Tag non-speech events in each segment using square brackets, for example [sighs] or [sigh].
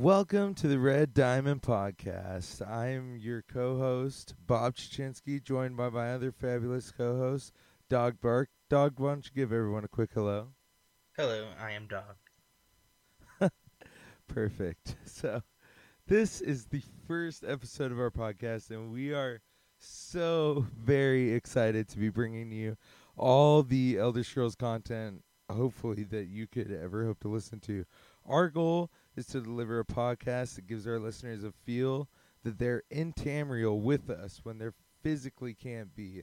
Welcome to the Red Diamond Podcast. I am your co host, Bob Chachinsky, joined by my other fabulous co host, Dog Bark. Dog, why don't you give everyone a quick hello? Hello, I am Dog. [laughs] Perfect. [laughs] So, this is the first episode of our podcast, and we are so very excited to be bringing you all the Elder Scrolls content, hopefully, that you could ever hope to listen to. Our goal is to deliver a podcast that gives our listeners a feel that they're in Tamriel with us when they're physically can't be.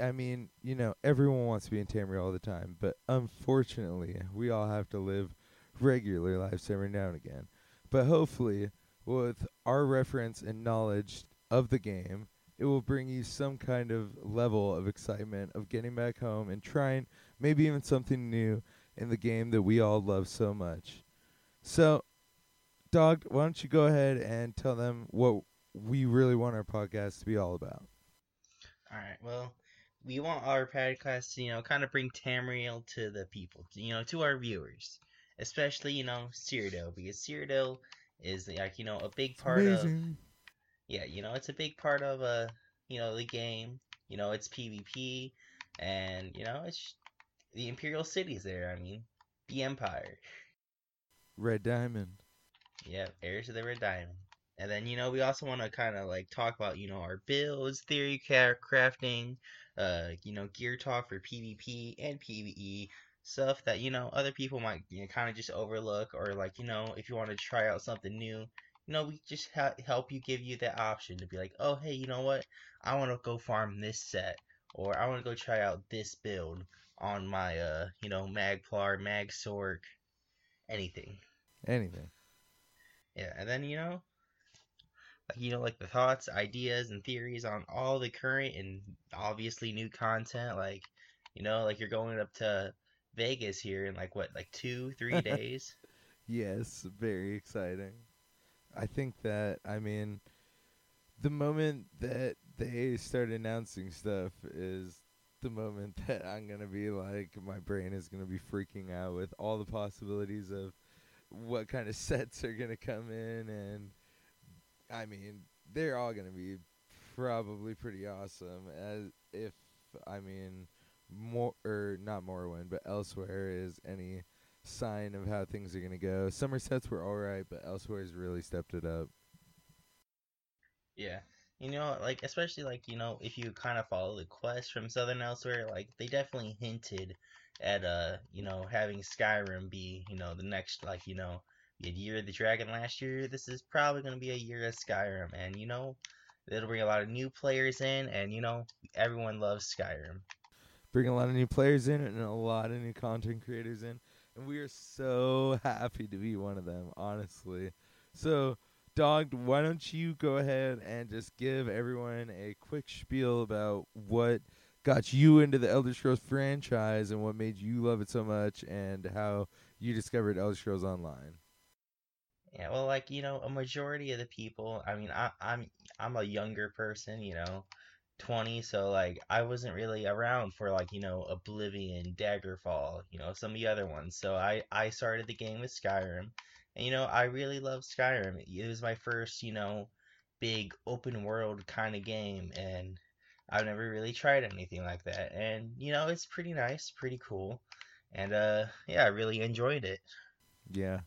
I mean, you know, everyone wants to be in Tamriel all the time, but unfortunately, we all have to live regular lives every now and again. But hopefully, with our reference and knowledge of the game, it will bring you some kind of level of excitement of getting back home and trying maybe even something new in the game that we all love so much. So, Dog, why don't you go ahead and tell them what we really want our podcast to be all about? All right. Well, we want our podcast to, you know, kind of bring Tamriel to the people, you know, to our viewers, especially, you know, Cyrodiil, because Cyrodiil is like, you know, a big part Amazing. of, yeah, you know, it's a big part of, uh, you know, the game. You know, it's PvP, and you know, it's the Imperial cities there. I mean, the Empire. Red Diamond. Yeah, heirs of the Red Diamond. And then, you know, we also want to kind of like talk about, you know, our builds, theory crafting, uh, you know, gear talk for PvP and PvE, stuff that, you know, other people might, you know, kind of just overlook, or like, you know, if you want to try out something new, you know, we just ha- help you give you that option to be like, oh, hey, you know what? I want to go farm this set, or I want to go try out this build on my, uh, you know, Magplar, Magsorc, anything. Anything. Yeah, and then you know, like you know, like the thoughts, ideas, and theories on all the current and obviously new content. Like, you know, like you're going up to Vegas here in like what, like two, three [laughs] days. Yes, very exciting. I think that I mean the moment that they start announcing stuff is the moment [laughs] that I'm gonna be like my brain is gonna be freaking out with all the possibilities of what kind of [laughs] sets are gonna come in and I mean they're all gonna be probably pretty awesome as if I mean more or not Morrowind but Elsweyr is any sign of how things are gonna go. Summerset were alright, but Elsweyr has really stepped it up. yeah, you know, like especially like you know, if you kind of follow the quest from Southern Elsweyr, like they definitely hinted at uh, you know, having Skyrim be you know the next like you know. Had Year of the Dragon last year. This is probably to be a year of Skyrim, and you know, it'll bring a lot of new players in, and you know, everyone loves Skyrim. Bring a lot of new players in and a lot of new content creators in. And we are so happy to be one of them, honestly. So, Dog, why don't you go ahead and just give everyone a quick spiel about what got you into the Elder Scrolls franchise and what made you love it so much and how you discovered Elder Scrolls Online? Yeah, well, like you know, a majority of the people. I mean, I, I'm I'm a younger person, you know, twenty, so like I wasn't really around for like you know Oblivion, Daggerfall, you know, some of the other ones. So I I started the game with Skyrim, and you know I really love Skyrim. It was my first you know big open world kind of game, and I've never really tried anything like that. And you know, it's pretty nice, pretty cool, and uh, yeah, I really enjoyed it. Yeah,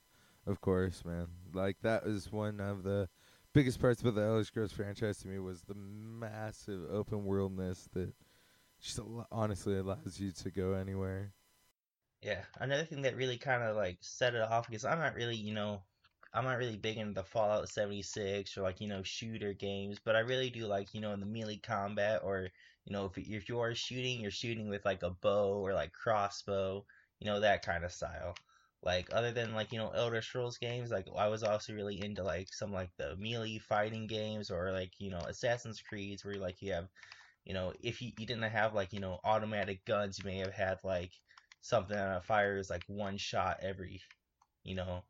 of course, man. Like that was one of the biggest parts about the Elder Scrolls franchise to me was the massive open worldness that just al- honestly allows you to go anywhere. Yeah, another thing that really kind of like set it off because I'm not really, you know, I'm not really big into the Fallout 76 or like, you know, shooter games, but I really do like, you know, in the melee combat or, you know, if if you are shooting, you're shooting with like a bow or like crossbow, you know, that kind of style. Like other than like, you know, Elder Scrolls games, like I was also really into like some like the melee fighting games or like, you know, Assassin's Creeds where like you have, you know, if you, you didn't have like, you know, automatic guns, you may have had like something that fires like one shot every, you know,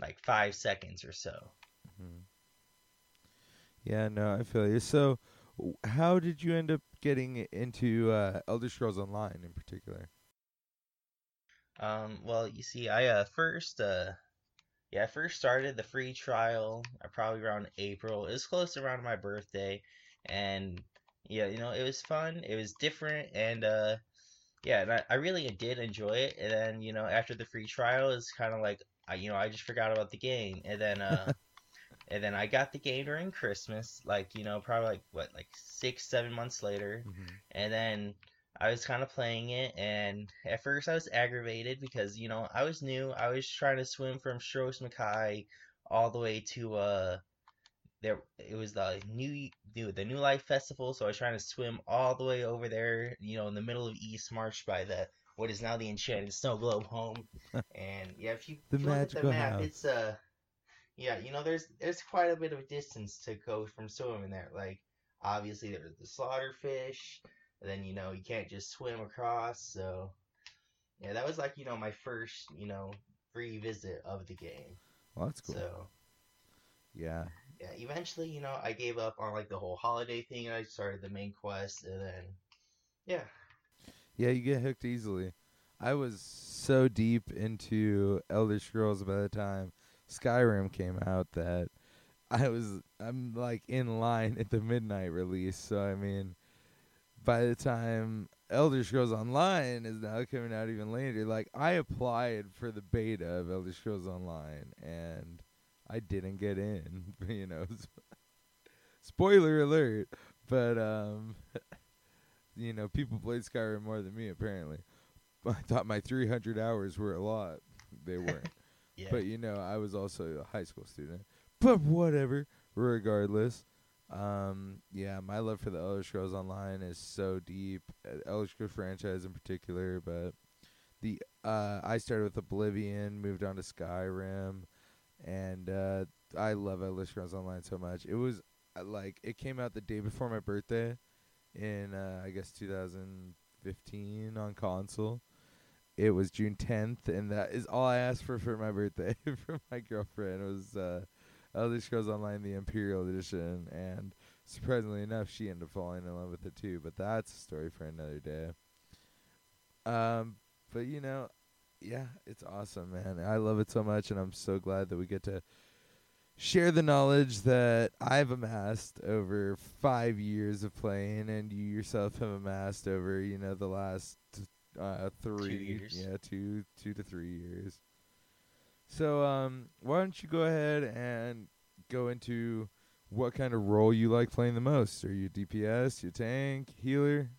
like five seconds or so. hmm Yeah, no, I feel you. So, how did you end up getting into uh, Elder Scrolls Online in particular? Um, well, you see, I uh, first, uh, yeah, I first started the free trial uh, probably around April. It was close around my birthday, and yeah, you know, it was fun. It was different, and uh, yeah, and I, I really did enjoy it. And then you know, after the free trial, it's kind of like I, you know, I just forgot about the game, and then uh, [laughs] and then I got the game during Christmas, like you know, probably like what, like six, seven months later, Mhm. and then I was kind of playing it, and at first I was aggravated because you know I was new. I was trying to swim from Stros M'Kai all the way to uh there. It was the new new the New Life Festival, so I was trying to swim all the way over there. You know, in the middle of Eastmarch by the what is now the Enchanted Snow Globe home. [laughs] and yeah, if you, The if you look at the map, house. it's uh yeah, you know, there's there's quite a bit of a distance to go from swimming there. Like obviously there's the slaughterfish, and then you know you can't just swim across. So yeah, that was like you know my first you know free visit of the game. Well, that's cool. So Yeah. yeah, eventually you know I gave up on like the whole holiday thing. I started the main quest, and then yeah, Yeah, you get hooked easily. I was so deep into Elder Scrolls by the time Skyrim came out that I was I'm like in line at the midnight release. So I mean, by the time Elder Scrolls Online is now coming out even later, like I applied for the beta of Elder Scrolls Online and I didn't get in. [laughs] You know, [laughs] spoiler alert. But um, [laughs] you know, people played Skyrim more than me apparently. [laughs] I thought my 300 hours were a lot. They [laughs] weren't. yeah, But you know, I was also a high school student. But whatever. Regardless, um, yeah, my love for the Elder Scrolls Online is so deep. uh, Elder Scrolls franchise in particular, but the uh, I started with Oblivion, moved on to Skyrim, and uh, I love Elder Scrolls Online so much. It was uh, like it came out the day before my birthday, in uh, I guess 2015 on console. It was June 10th, and that is all I asked for for my birthday [laughs] from my girlfriend It was uh, Elder Scrolls Online: The Imperial Edition, and surprisingly enough, she ended up falling in love with it too. But that's a story for another day. Um, but you know, yeah, it's awesome, man. I love it so much, and I'm so glad that we get to share the knowledge that I've amassed over five years of playing, and you yourself have amassed over, you know, the last uh, three, years. yeah, two, two to three years. So, um, why don't you go ahead and go into what kind of role you like playing the most? Are you DPS, your tank, healer?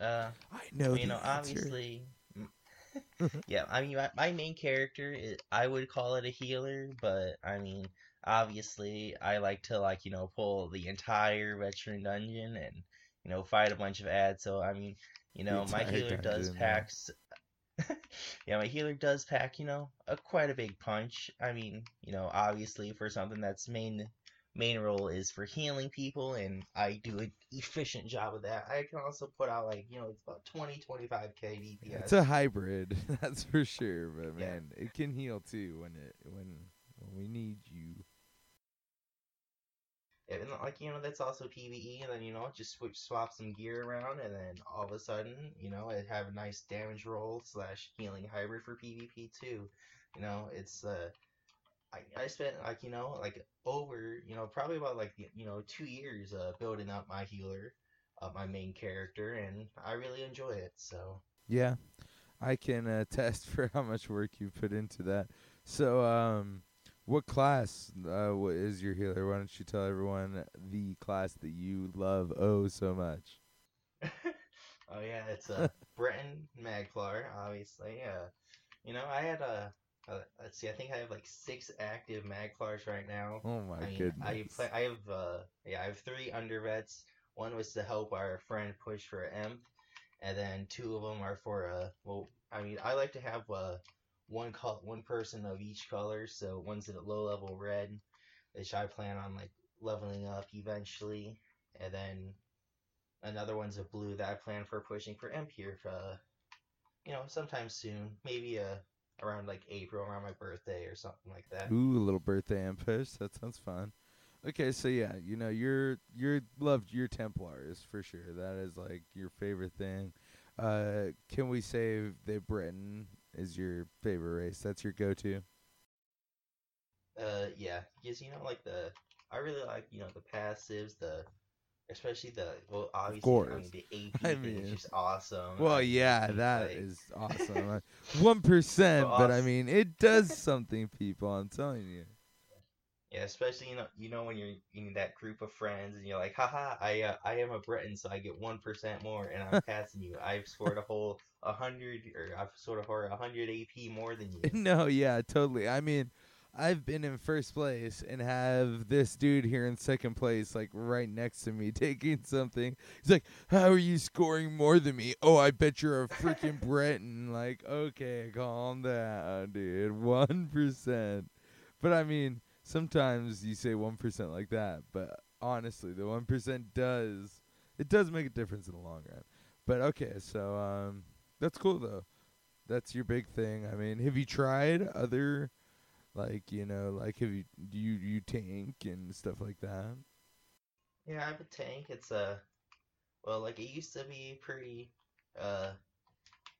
uh, I know, you know, answer. obviously. [laughs] yeah, I mean, my, my main character, is, I would call it a healer, but I mean, obviously, I like to like you know pull the entire veteran dungeon and you know fight a bunch of ads. So I mean, you know, my healer does dungeon, yeah. pack. [laughs] yeah, my healer does pack, you know, a quite a big punch. I mean, you know, obviously for something that's main main role is for healing people and I do an efficient job of that. I can also put out like, you know, it's about 20 25k DPS. It's a hybrid, [laughs] that's for sure. But Yeah. man, it can heal too when it when when we need you. And like you know, that's also PVE, and then you know, just switch swap some gear around, and then all of a sudden, you know, it have a nice damage roll slash healing hybrid for PvP too. You know, it's uh, I I spent like you know like over you know probably about like you know two years uh building up my healer, uh, my main character, and I really enjoy it. So Yeah, I can attest [laughs] for how much work you put into that. So, um, what class uh, what is your healer? Why don't you tell everyone the class that you love oh so much? [laughs] oh yeah, it's uh Breton Magplar, obviously. Uh, you know, I had a. Uh, let's see. I think I have like six active Magplars right now. Oh my I mean, goodness! I play. I have. Uh, yeah, I have three undervets. One was to help our friend push for Emp, and then two of them are for uh. Well, I mean, I like to have uh one col- one person of each color. So one's at a low level red, which I plan on like leveling up eventually, and then another one's a blue that I plan for pushing for Emp here. Uh, you know, sometime soon, maybe uh around like April, around my birthday or something like that. Ooh, a little birthday and push. That sounds fun. Okay, so yeah, you know, you're you're loved your Templars for sure. That is like your favorite thing. Uh, can we say that Breton is your favorite race? That's your go-to. Uh, yeah, because you know, like the I really like you know the passives, the especially the well obviously I mean, the AP [laughs] I thing mean, is just awesome. Well, I yeah, it's that like- is [laughs] awesome. One percent, But but I mean, it does [laughs] something, people. I'm telling you. Yeah, especially you know you know when you're in that group of friends and you're like, haha, I uh, I am a Breton, so I get one percent more, and I'm passing you. I've scored a whole a hundred, or I've scored a whole a hundred AP more than you. No, yeah, totally. I mean, I've been in first place and have this dude here in second place, like right next to me, [laughs] taking something. He's like, "How are you scoring more than me?" Oh, I bet you're a freaking [laughs] Breton. Like, okay, calm down, dude. [laughs] One percent. But I mean, sometimes you say one percent like that, but honestly, the one percent does it does make a difference in the long run. But okay, so um, that's cool though that's your big thing. I mean, have you tried other, like you know, like have you do you you tank and stuff like that? Yeah, I have a tank. It's a well, like it used to be pretty. Uh,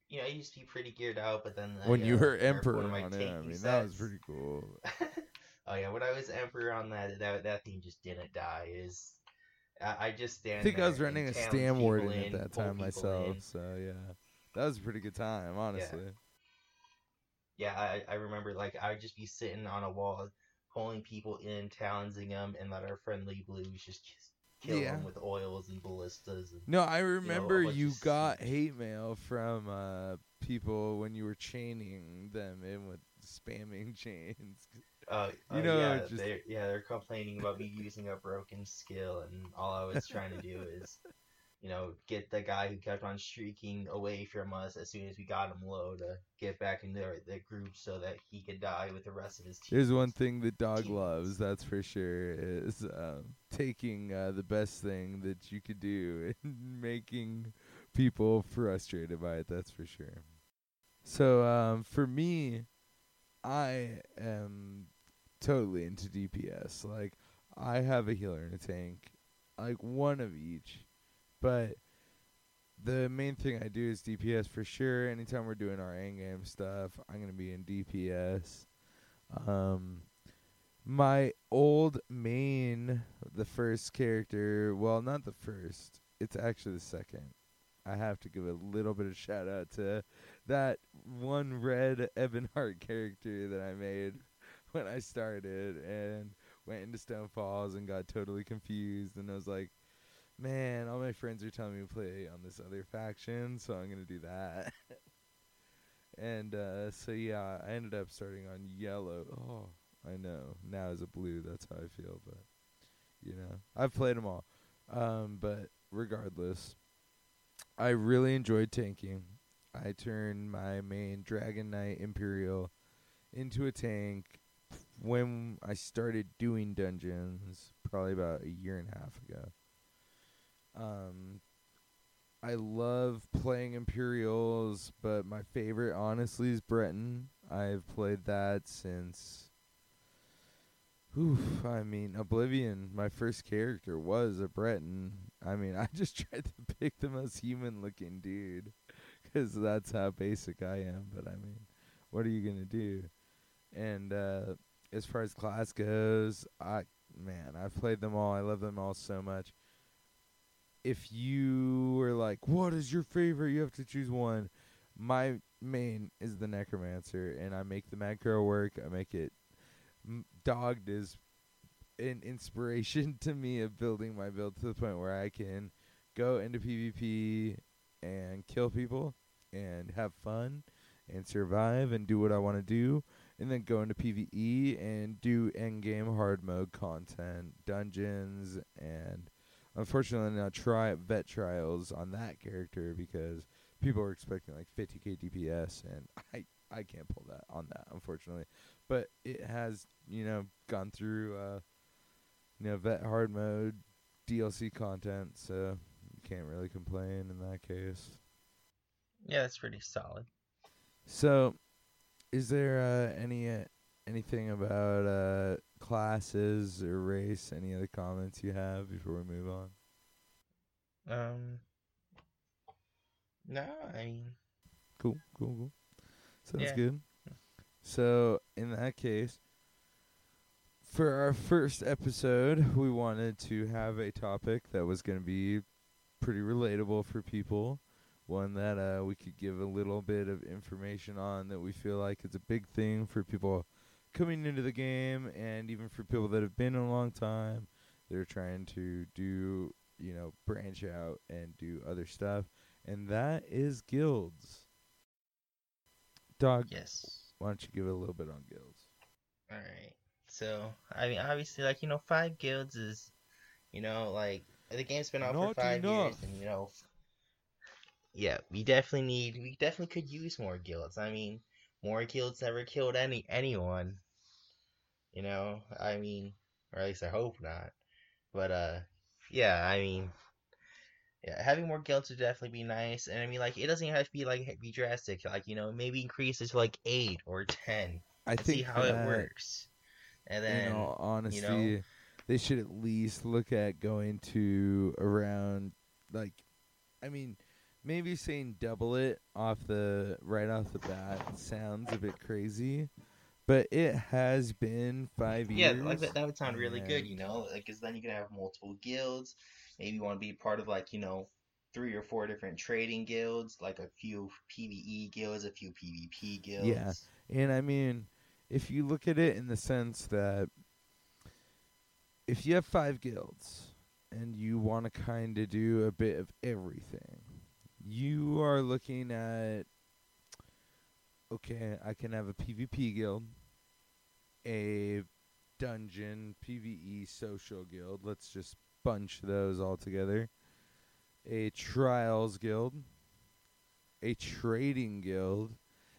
you know, it used to be pretty geared out, but then I, when you uh, were emperor on it, I mean, that was pretty cool. [laughs] oh yeah, when I was emperor on that, that that thing just didn't die. Is I, I just stand. I think I was running a Stam Warden at that time myself, in. so yeah, that was a pretty good time, honestly. Yeah, I, I remember like I would just be sitting on a wall, pulling people in, challenging them, and let our friendly blues just kill Yeah. them with oils and ballistas. And, No, I remember bunch you got s- hate mail from uh people when you were chaining them in with spamming [laughs] chains. uh, You uh, know, yeah, just- they're, yeah, they're complaining about me using a broken skill, and all I was trying to do is, you know, get the guy who kept on streaking away from us as soon as we got him low to get back into the, the group so that he could die with the rest of his team. There's one thing that dog loves, that's for sure, is um, taking uh, the best thing that you could do [laughs] and making people frustrated by it. That's for sure. So um, for me, I am totally into DPS. Like I have a healer and a tank, like one of each, but the main thing I do is DPS for sure. Anytime we're doing our end game stuff, I'm gonna be in DPS. Um, my old main, the first character, well, not the first. It's actually the second. I have to give a little bit of shout out to that one red [laughs] Ebonheart character that I made [laughs] when I started and went into Stonefalls and got totally confused and I was like, man, all my friends are telling me to play on this other faction, so I'm gonna do that. [laughs] and uh, so yeah, I ended up starting on yellow. Oh, I know. Now as a blue, that's how I feel. But you know, I've played them all. Um, but regardless, I really enjoyed tanking. I turned my main Dragon Knight Imperial into a tank when I started doing dungeons, probably about a year and a half ago. Um, I love playing Imperials, but my favorite, honestly, is Breton. I've played that since. Oof, I mean, Oblivion, my first character was a Breton. I mean, [laughs] I just tried to pick the most human looking dude because that's how basic I am. But I mean, what are you going to do? And uh, as far as class goes, I man, I've played them all. I love them all so much. If you were like, "What is your favorite?" You have to choose one. My main is the Necromancer, and I make the mad macro work. I make it. M- Dogged is an inspiration [laughs] to me of building my build to the point where I can go into PvP and kill people and have fun and survive and do what I want to do and then go into PvE and do end game hard mode content, dungeons, and unfortunately now try vet trials on that character because people are expecting like 50k DPS, and [laughs] I I can't pull that on that unfortunately. But it has you know gone through uh, you know vet hard mode DLC content, so you can't really complain in that case. Yeah, that's pretty solid. So, is there uh, any uh, anything about uh, classes or race? Any other comments you have before we move on? Um, no, I mean, Cool, cool, cool. Sounds Yeah. good. So, in that case, for our first episode, we wanted to have a topic that was going to be pretty relatable for people. One that uh, we could give a little bit of information on that we feel like is a big thing for people coming into the game and even for people that have been a long time. They're trying to do, you know, branch out and do other stuff. And that is guilds. Dog, Yes. why don't you give a little bit on guilds? All right. So, I mean, obviously, like you know, five guilds is, you know, like the game's been out Not for five years, and you know, yeah, we definitely need, we definitely could use more guilds. I mean, more guilds never killed any anyone. You know, I mean, or at least I hope not. But uh, yeah, I mean, yeah, having more guilds would definitely be nice. And I mean, like, it doesn't even have to be like be drastic. Like, you know, maybe increase it to like eight or ten. I think see how that, it works. And then, in all honesty, know? they should at least look at going to around like, I mean, maybe saying double it off the right off the bat sounds a bit crazy, but it has been five yeah, years. Yeah, like that, that would sound really good, you know, like, cause then you can have multiple guilds. Maybe you want to be part of like, you know, three or four different trading guilds, like a few PVE guilds, a few PvP guilds. Yeah. And I mean, if you look at it in the sense that if you have five guilds and you want to kind of do a bit of everything, you are looking at okay, I can have a PvP guild, a dungeon PvE social guild. Let's just bunch those all together. A trials guild, a trading guild,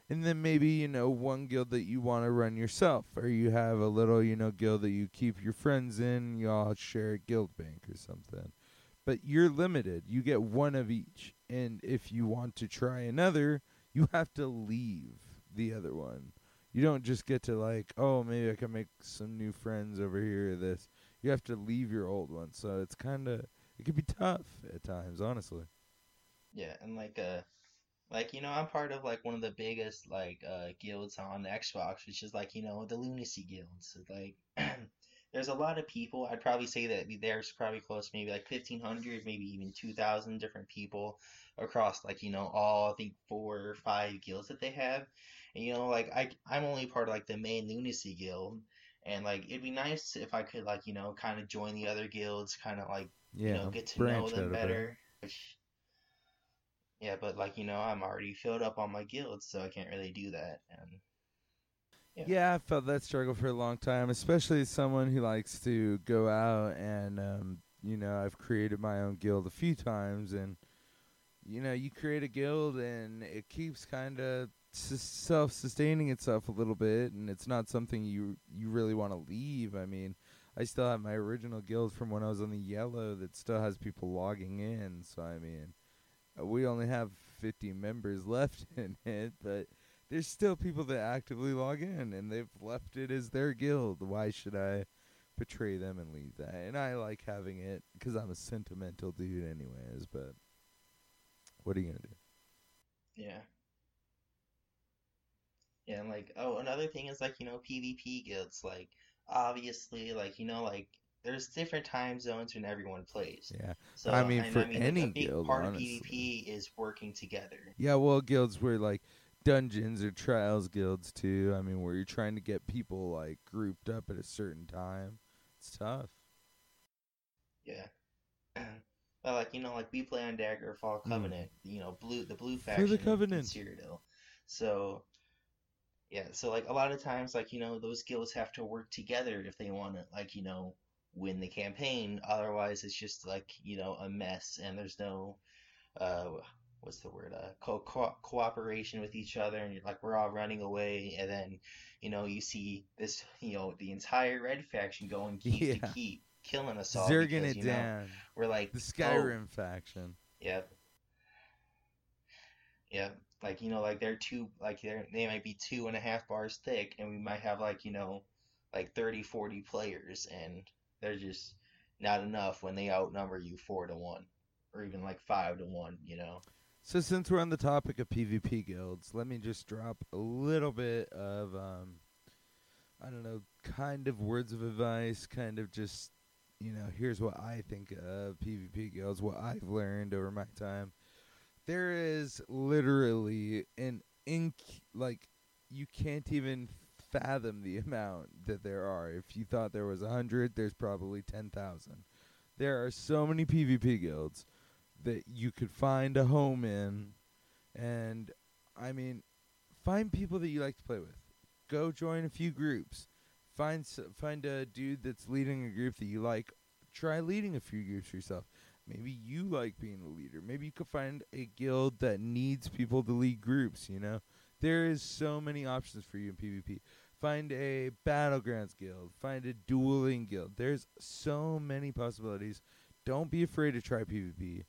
and then maybe you know one guild that you want to run yourself or you have a little you know guild that you keep your friends in you all share a guild bank or something but you're limited you get one of each and if you want to try another you have to leave the other one you don't just get to like oh maybe i can make some new friends over here or this you have to leave your old one so it's kind of it can be tough at times honestly Yeah, and like uh like you know, I'm part of like one of the biggest like uh guilds on Xbox, which is like, you know, the Lunacy guilds. Like [clears throat] there's a lot of people. I'd probably say that there's probably close maybe like 1500, maybe even 2000 different people across like, you know, all I think four or five guilds that they have. And you know, like I I'm only part of like the main Lunacy guild. And like it'd be nice if I could like, you know, kind of join the other guilds, kind of like yeah you know, get to know them better. Which, yeah, but like you know, I'm already filled up on my guilds, so I can't really do that. And Yeah. Yeah, I felt that struggle for a long time, especially as someone who likes to go out and, um, you know, I've created my own guild a few times, and you know, you create a guild and it keeps kind of self-sustaining itself a little bit, and it's not something you you really want to leave. I mean, I still have my original guild from when I was on the yellow that still has people logging in, so I mean, uh, we only have 50 members [laughs] left in it, but there's still people that actively log in and they've left it as their guild. Why should I betray them and leave that? And I like having it because I'm a sentimental dude, anyways. But what are you gonna do? yeah, yeah, and like oh, another thing is like you know PvP guilds. Like obviously, like you know, like there's different time zones when everyone plays. Yeah, So I mean, for like, any a big guild, part honestly. of PvP is working together. yeah. Well, guilds were like dungeons or trials guilds too. I mean, where you're trying to get people like grouped up at a certain time. It's tough. Yeah. [clears throat] But like you know, like we play on Daggerfall Mm. Covenant, you know, blue the blue faction. For the faction in- in Covenant. Cyrodiil. So yeah, so like a lot of times like, you know, those guilds have to work together if they want to like, you know, win the campaign. Otherwise it's just like, you know, a mess and there's no uh what's the word? Uh co- co- cooperation with each other and you're like we're all running away and then, you know, you see this, you know, the entire red faction going [laughs] keep Yeah. to keep killing us all Zerging because, it you know, down. we're like The oh, Skyrim faction. Yep. Yep. Like, you know, like they're two, like they're, they might be two and a half bars thick, and we might have like, you know, like 30, 40 players, and they're just not enough when they outnumber you four to one, or even like five to one, you know? So since we're on the topic of PvP guilds, let me just drop a little bit of um I don't know, kind of words of advice, kind of just you know, here's what I think of PvP guilds, what I've learned over my time. There is literally an ink like you can't even fathom the amount that there are. If you thought there was a hundred, there's probably ten thousand. There are so many PvP guilds that you could find a home in, and I mean, find people that you like to play with. Go join a few groups. Find find a dude that's leading a group that you like. Try leading a few groups yourself. Maybe you like being a leader. Maybe you could find a guild that needs people to lead groups. You know, there is so many options for you in PvP. Find a battlegrounds guild. Find a dueling guild. There's so many possibilities. Don't be afraid to try PvP.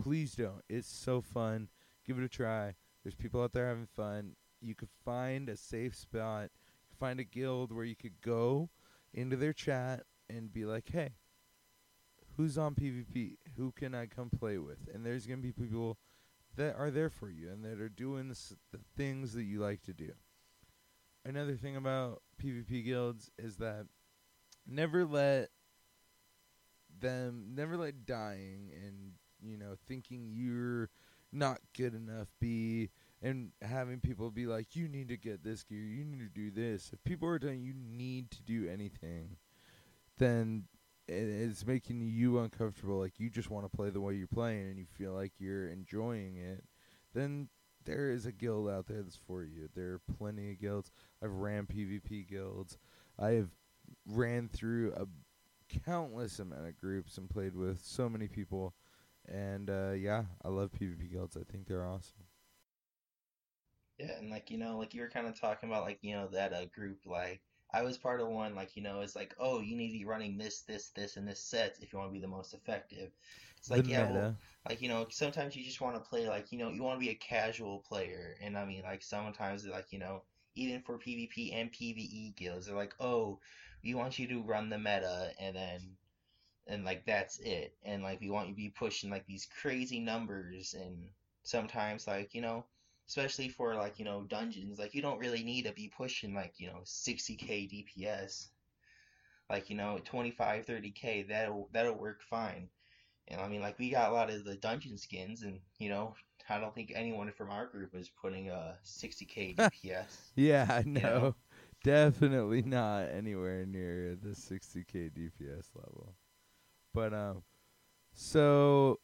Please don't. It's so fun. Give it a try. There's people out there having fun. You could find a safe spot. Find a guild where you could go into their chat and be like, "Hey, who's on PvP? Who can I come play with?" And there's gonna be people that are there for you and that are doing the, things that you like to do. Another thing about PvP guilds is that never let them never let dying and you know thinking you're not good enough be and having people be like you need to get this gear you need to do this if people are telling you need to do anything then it's making you uncomfortable like you just want to play the way you're playing and you feel like you're enjoying it then there is a guild out there that's for you. There are plenty of guilds. I've ran pvp guilds. I have ran through a countless amount of groups and played with so many people. And uh, yeah i love pvp guilds. I think they're awesome. Yeah, and like you know, like you were kind of talking about like you know that uh, group like I was part of one like you know it's like oh you need to be running this this this and this sets if you want to be the most effective. It's like the yeah, well, like you know sometimes you just want to play like you know you want to be a casual player and I mean like sometimes like you know even for PvP and PvE guilds they're like oh we want you to run the meta and then and like that's it and like we want you to be pushing like these crazy numbers and sometimes like you know especially for like you know dungeons like you don't really need to be pushing like you know 60k dps like you know 25 30k that'll that'll work fine. And i mean like we got a lot of the dungeon skins and you know i don't think anyone from our group is putting uh 60k dps [laughs] yeah no know? definitely not anywhere near the 60k dps level. But um so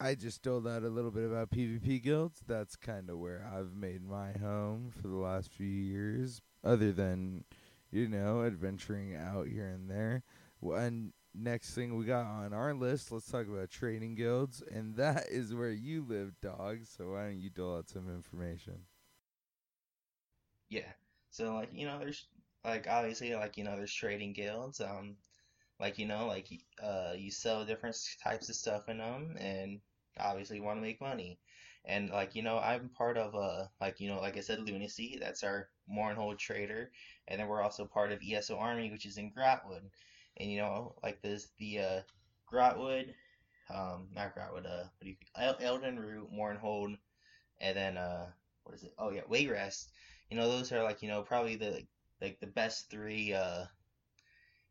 i just told out a little bit about pvp guilds. That's kind of where i've made my home for the last few years other than you know adventuring out here and there. And next thing we got on our list let's talk about trading guilds and [laughs] that is where you live dog. So why don't you dole out some information? Yeah. So like you know there's like obviously like you know there's trading guilds um like you know like uh you sell different types of stuff in them and obviously want to make money. And like you know I'm part of a like you know like I said Lunacy that's our Mournhold trader and then we're also part of ESO Army which is in Grahtwood. And you know like this the uh Grahtwood um not Grahtwood uh what do you El- Elden Root Mournhold and then uh what is it? Oh yeah, Wayrest you know those are like you know probably the like the best three uh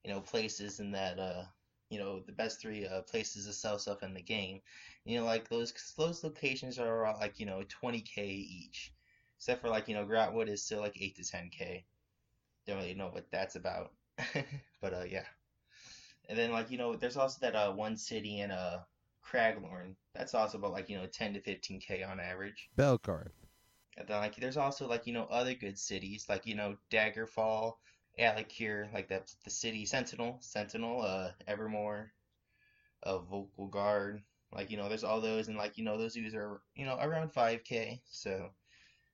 you know places in that uh you know the best three uh places to sell stuff in the game. You know like those those locations are around like you know 20k each. Except for like you know Grahtwood is still like 8 to 10k don't really know what that's about. [laughs] But uh yeah. And then like you know there's also that uh one city in uh Craglorn that's also about like you know 10 to 15k on average. Belkarth and then like there's also like you know other good cities like you know Daggerfall, Alik'r, like here, like that the city Sentinel, Sentinel, uh Evermor, uh Vulkhel Guard, like you know there's all those and like you know those dudes are you know around 5k. So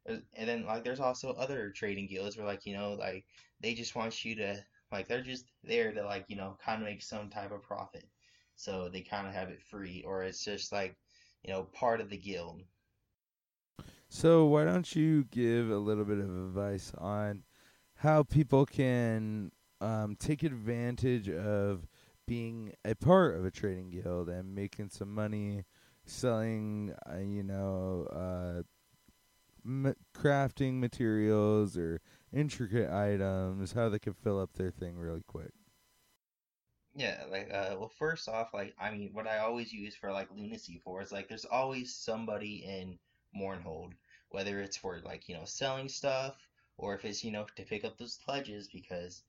and then like there's also other trading guilds where like you know like they just want you to like they're just there to like you know kind of make some type of profit. So they kind of have it free or it's just like you know part of the guild. So why don't you give a little bit of advice on how people can um, take advantage of being a part of a trading guild and making some money selling, uh, you know, uh, m- crafting materials or intricate items, how they can fill up their thing really quick. Yeah, like uh well first off, like I mean what I always use for like lunacy for is like there's always somebody in Mournhold, whether it's for like, you know, selling stuff or if it's, you know, to pick up those pledges because,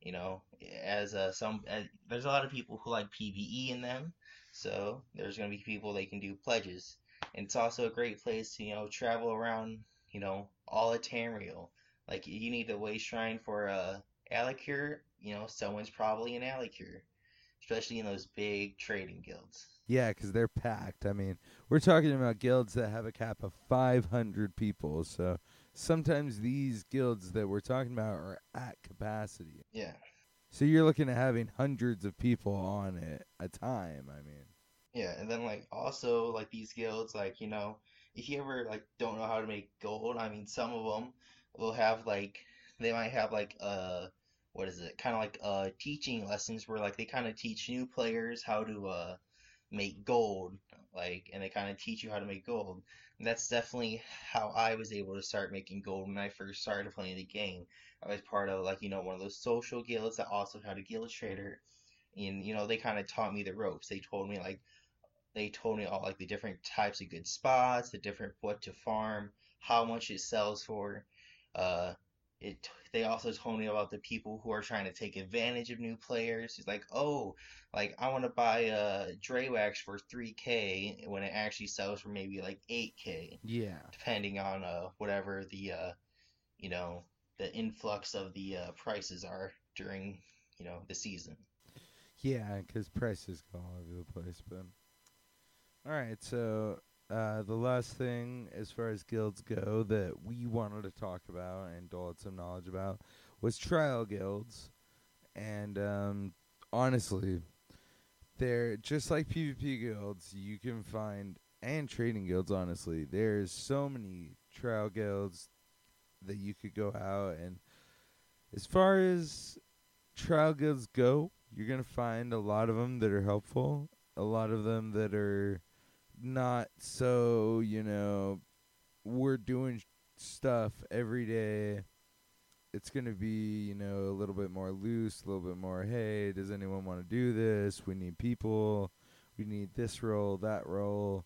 you know, as uh some uh, there's a lot of people who like PvE in them, so there's gonna be people they can do pledges. And it's also a great place to, you know, travel around, you know, all of Tamriel. Like you need a way shrine for uh Alik'r, you know, someone's probably an Alik'r, especially in those big trading guilds. Yeah, because they're packed. I mean, we're talking about guilds that have a cap of 500 people. So sometimes these guilds that we're talking about are at capacity. Yeah. So you're looking at having hundreds of people on it a time. I mean, Yeah, and then like also like these guilds, like you know, if you ever like don't know how to make gold, I mean, some of them will have like they might have like uh what is it, kind of like uh teaching lessons where like they kind of teach new players how to uh make gold, like, and they kind of teach you how to make gold. And that's definitely how I was able to start making gold when I first started playing the game. I was part of like you know one of those social guilds that also had a guild trader, and you know they kind of taught me the ropes. They told me like they told me all like the different types of good spots, the different what to farm, how much it sells for. Uh, it they also told me about the people who are trying to take advantage of new players. He's like, oh, like I want to buy a Dreugh Wax for 3k when it actually sells for maybe like 8k, yeah. depending on uh whatever the uh you know the influx of the uh, prices are during you know the season. Yeah, because prices go all over the place. But all right, so uh, the last thing, as far as guilds go, that we wanted to talk about and Dole some knowledge about was trial guilds, and um, honestly, they're just like PvP guilds. You can find and trading guilds. Honestly, there's so many trial guilds that you could go out and. As far as trial guilds go, you're gonna find a lot of them that are helpful, a lot of them that are not so, you know, we're doing stuff every day. It's gonna be, you know, a little bit more loose, a little bit more. Hey, does anyone want to do this? We need people. We need this role, that role.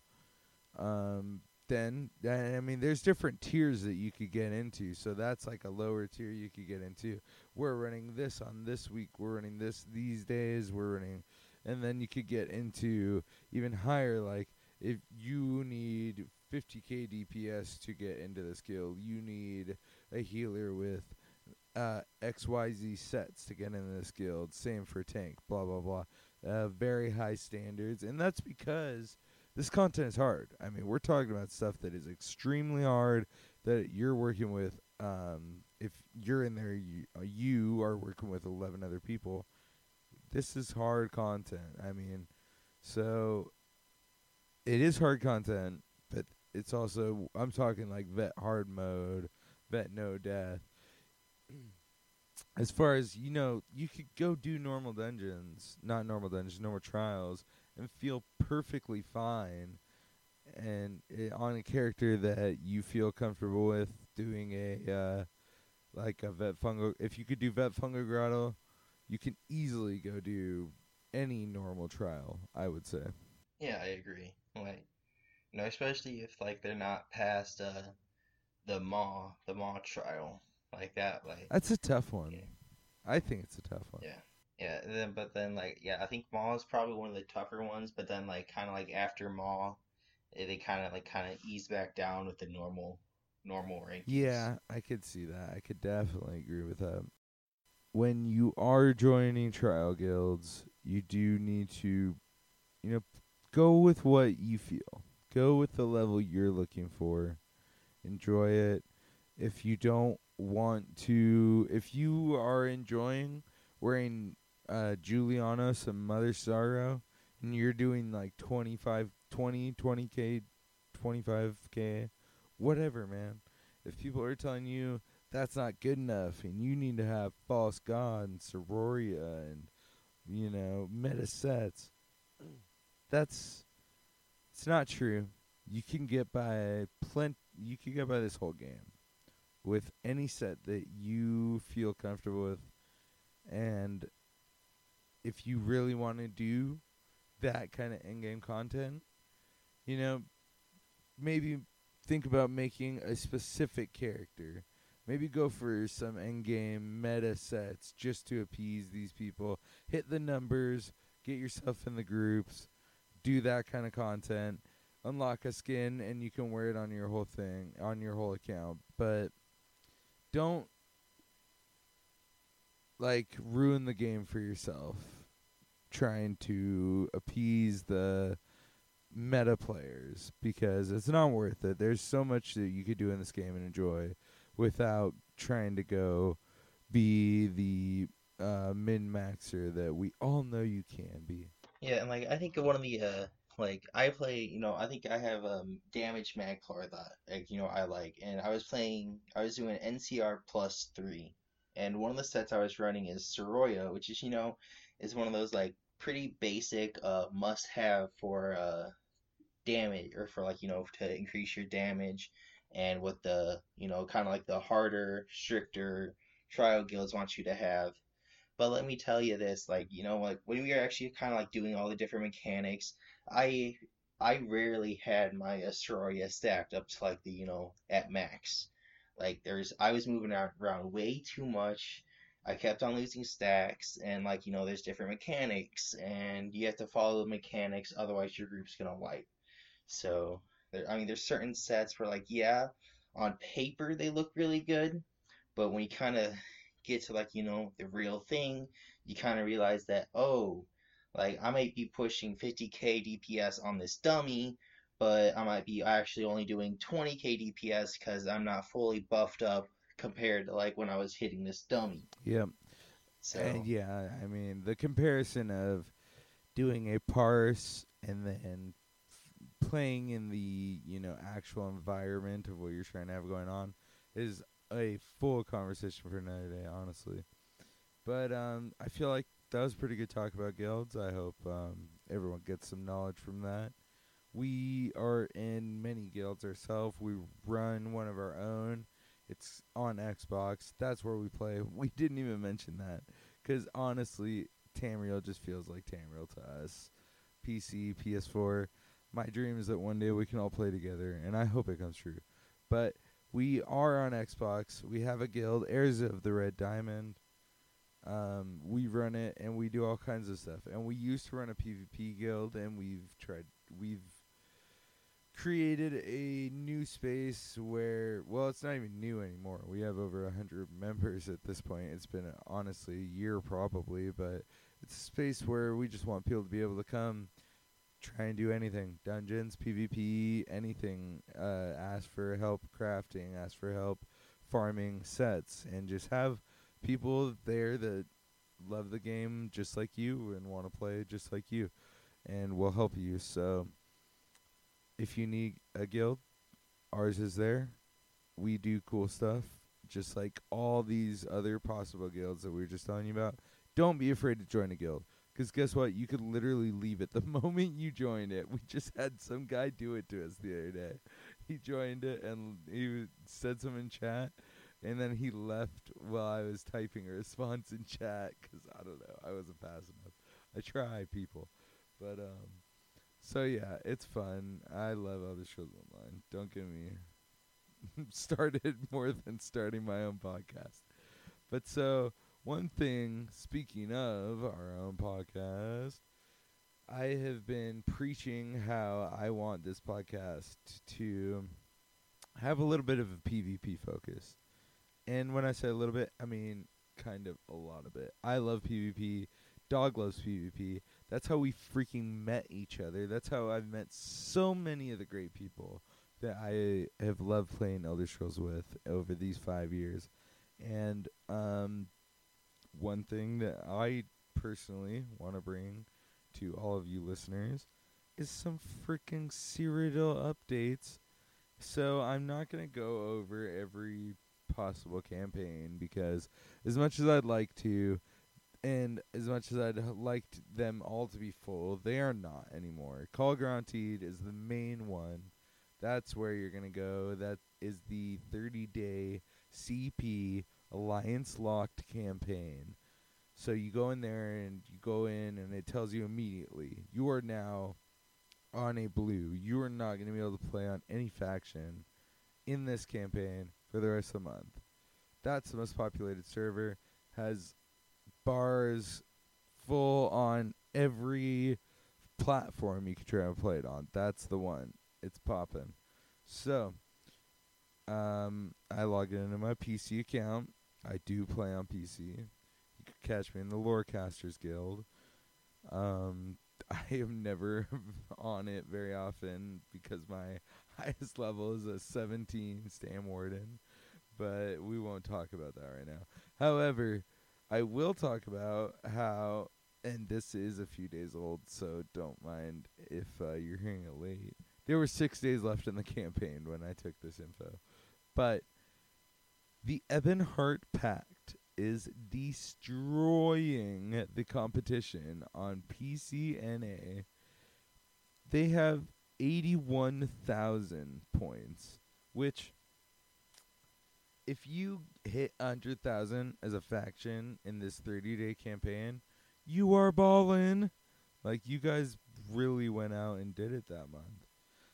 Um, then I mean, there's different tiers that you could get into. So that's like a lower tier you could get into we're running this on this week, we're running this these days, we're running, and then you could get into even higher, like if you need 50k DPS to get into this guild, you need a healer with uh, XYZ sets to get into this guild. Same for tank, blah blah blah. Uh, very high standards, and that's because this content is hard. I mean, we're talking about stuff that is extremely hard that you're working with. Um, if you're in there, you, uh, you are working with 11 other people. This is hard content. I mean, so it is hard content, but it's also I'm talking like vet hard mode, vet no death. As far as you know, you could go do normal dungeons, not normal dungeons, normal trials, and feel perfectly fine, and eh, on a character that you feel comfortable with doing a uh, like a vet fungo. If you could do vet fungo grotto, you can easily go do any normal trial. I would say. Yeah, I agree. Like, you know, especially if like they're not past uh the Maw the Maw trial like that. Like, That's a tough one. Yeah. I think it's a tough one. yeah, yeah. Then, but then like, yeah, I think Maw is probably one of the tougher ones. But then, like, kind of like after Maw, eh, they kind of like kind of ease back down with the normal normal rankings. Yeah, I could see that. I could definitely agree with that. When you are joining trial guilds, you do need to, you know, go with what you feel. Go with the level you're looking for. Enjoy it. If you don't want to, if you are enjoying wearing uh, Juliana some Mother Sorrow, and you're doing like 25, 20, 20k, 25k, whatever, man. If people are telling you that's not good enough and you need to have False God and Siroria and, you know, meta sets, that's, it's not true. You can get by plenty, you can get by this whole game with any set that you feel comfortable with. And if you really want to do that kind of in game content, you know, maybe think about making a specific character. Maybe go for some end game meta sets just to appease these people. Hit the numbers, get yourself in the groups, do that kind of content, unlock a skin, and you can wear it on your whole thing, on your whole account. But don't like ruin the game for yourself trying to appease the meta players because it's not worth it. There's so much that you could do in this game and enjoy without trying to go be the uh, min maxer that we all know you can be. Yeah, and like I think one of the uh like I play, you know, I think I have um damage magplar that like you know I like, and I was playing, I was doing NCR plus three, and one of the sets I was running is Siroria, which is you know is one of those like pretty basic uh must have for uh damage or for like you know to increase your damage and what the you know kind of like the harder stricter trial guilds want you to have but let me tell you this like you know like when we were actually kind of like doing all the different mechanics i i rarely had my Siroria stacked up to like the you know at max like there's i was moving around way too much I kept on losing stacks, and like you know, there's different mechanics, and you have to follow the mechanics, otherwise your group's gonna wipe. So, there, I mean, there's certain sets where like, yeah, on paper they look really good, but when you kind of get to like you know the real thing, you kind of realize that oh, like I might be pushing 50k DPS on this dummy, but I might be actually only doing 20k DPS because I'm not fully buffed up compared to like when I was hitting this dummy. Yep. So And yeah, I mean the comparison of doing a parse and then playing in the you know actual environment of what you're trying to have going on is a full conversation for another day, honestly. But um, I feel like that was pretty good talk about guilds. I hope um, everyone gets some knowledge from that. We are in many guilds ourselves. We run one of our own. It's on Xbox. That's where we play. [laughs] We didn't even mention that because honestly, Tamriel just feels like Tamriel to us. PC, PS4. My dream is that one day we can all play together, and I hope it comes true. But we are on Xbox. We have a guild, Heirs of the Red Diamond. Um, we run it, and we do all kinds of stuff. And we used to run a PvP guild, and we've tried. We've created a new space where well it's not even new anymore we have over a hundred [laughs] members at this point it's been honestly a year probably but it's a space where we just want people to be able to come try and do anything dungeons pvp anything uh, ask for help crafting ask for help farming sets and just have people there that love the game just like you and want to play just like you and will help you so if you need a guild, ours is there. We do cool stuff, just like all these other possible guilds that we were just telling you about. Don't be afraid to join a guild. Because guess what? You could literally leave it the [laughs] moment you joined it. We just had some guy do it to us the other day. He joined it and he said something in chat, and then he left while I was typing a response in chat. Because I don't know, I wasn't fast enough. I try, people, but um, so yeah, it's fun. I love Elder Scrolls Online. Don't get me [laughs] started [laughs] more than starting my own podcast. But so one thing, speaking of our own podcast, I have been preaching how I want this podcast to have a little bit of a PvP focus. And when I say a little bit, I mean kind of a lot of it. I love PvP. Dog loves PvP. That's how we freaking met each other. That's how I've met so many of the great people that I have loved playing Elder Scrolls with over these five years. And um, one thing that I personally want to bring to all of you listeners is some freaking Cyrodiil updates. So I'm not going to go over every possible campaign because as much as I'd like to, and as much as I'd liked them all to be full, they are not anymore. Call Guaranteed is the main one. That's where you're gonna go. That is the 30 day CP Alliance Locked campaign. So you go in there and you go in and it tells you immediately you are now on a blue. You are not going to be able to play on any faction in this campaign for the rest of the month. That's the most populated server. Has bars full on every platform you could try and play it on. That's the one. It's popping. So, um, I log into my PC account. I do play on PC. You could catch me in the Lorecasters Guild. Um, [laughs] I am never [laughs] on it very often because my [laughs] highest level is a 17 Stam Warden, but we won't talk about that right now. However, I will talk about how, and this is a few days old, so don't mind if uh, you're hearing it late. There were six days left in the campaign when I took this info, but the Ebonheart Pact is destroying the competition on PCNA. They have 81,000 points, which if you hit 100,000 as a faction in this 30-day campaign, you are balling. Like you guys really went out and did it that month.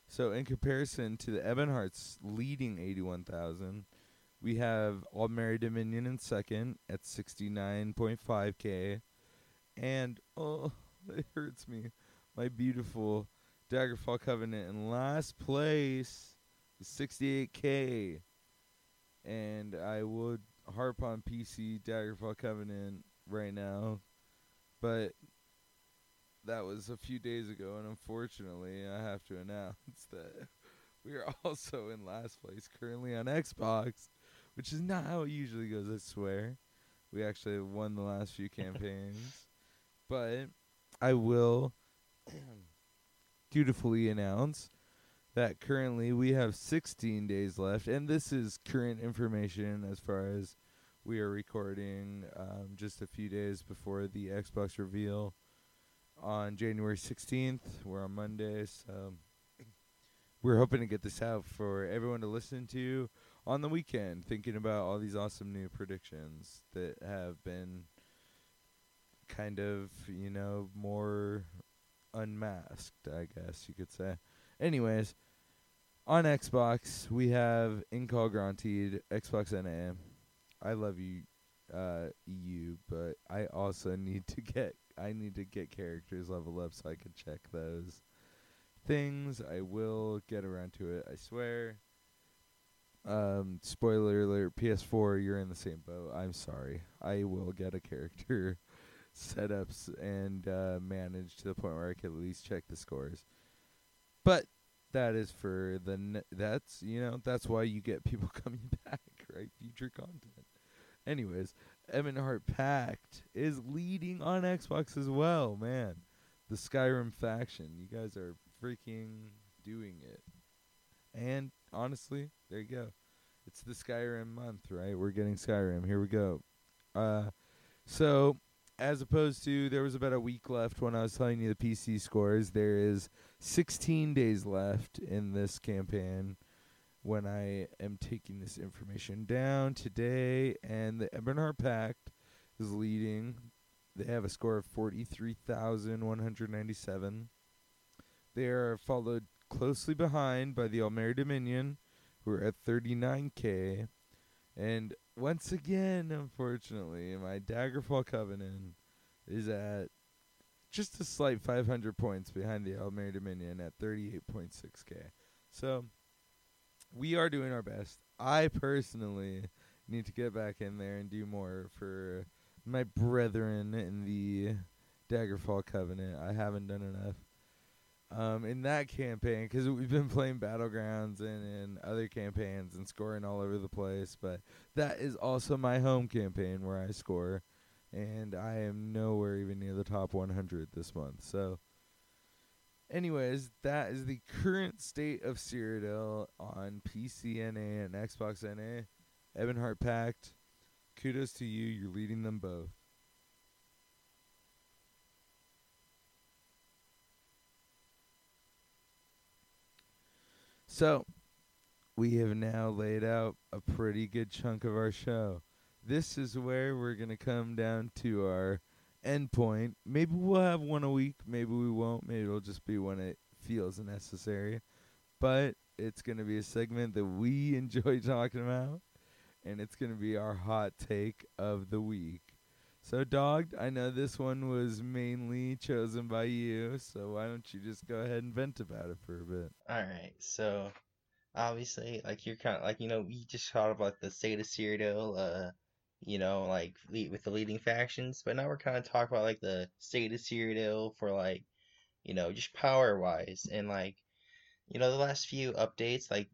So in comparison to the Ebonhearts leading 81,000, we have Aldmeri Dominion in second at 69.5k. And, oh, [laughs] it hurts me. My beautiful Daggerfall Covenant in last place with 68k. And I would harp on PC Daggerfall Covenant right now. But that was a few days ago, and unfortunately, I have to [laughs] announce that we are [laughs] also in last place currently on Xbox which is not how it usually goes. I swear, we actually won the last few [laughs] campaigns, but I will [clears throat] dutifully announce that currently we have 16 days left, and this is current information as far as we are recording um, just a few days before the Xbox reveal on January 16th. We're on Monday, so [clears throat] we're hoping to get this out for everyone to listen to on the weekend thinking about all these awesome new predictions that have been kind of, you know, more unmasked, I guess you could say. Anyways, on Xbox, we have Incall Granted, Xbox NA. I love you, uh, EU, but I also [laughs] need to get I need to get characters level up so I can check those things. I will get around to it, I swear. Um, spoiler alert: PS4, you're in the same boat. I'm sorry. I will get a character [laughs] setups and uh, manage to the point where I can at least check the scores. But that is for the ne- that's you know that's why you get people [laughs] coming back, right? Future content. Anyways, Ebonheart Pact is leading on Xbox as well, man. The Skyrim faction, you guys are freaking doing it. And honestly, there you go. It's the Skyrim month, right? We're getting Skyrim. Here we go. Uh, so as opposed to there was about a week left when I was telling you the PC scores. There is 16 days left in this campaign when I am taking this information down today, and the Ebonheart Pact is leading. They have a score of 43,197. They are followed closely behind by the Aldmeri Dominion, who are at 39k. And once again, unfortunately, my Daggerfall Covenant is at just a slight 500 points behind the Aldmeri Dominion at 38.6k. So we are doing our best. I personally need to get back in there and do more for my brethren in the Daggerfall Covenant. I haven't done enough um, in that campaign because we've been playing battlegrounds and in other campaigns and scoring all over the place. But that is also my home campaign where I score, and I am nowhere even near the top 100 this month. So, anyways, that is the current state of Cyrodiil on PCNA and Xbox NA. Ebonheart Pact, kudos to you. You're leading them both. So, we have now laid out a pretty good chunk of our show. This is where we're going to come down to our end point. Maybe we'll have one a week, maybe we won't. Maybe it'll just be when it feels necessary. But it's going to be a segment that we [laughs] enjoy talking about, and it's going to be our hot take of the week. So, Dog, I know this one was mainly chosen by you, so why don't you just go ahead and vent about it for a bit? All right, so obviously, like you're kind of like you know we just talked about the state of Cyrodiil, uh, you know, like with the leading factions, but now we're kind of talking about like the state of Cyrodiil for like, you know, just power wise, and like, you know, the last few updates, like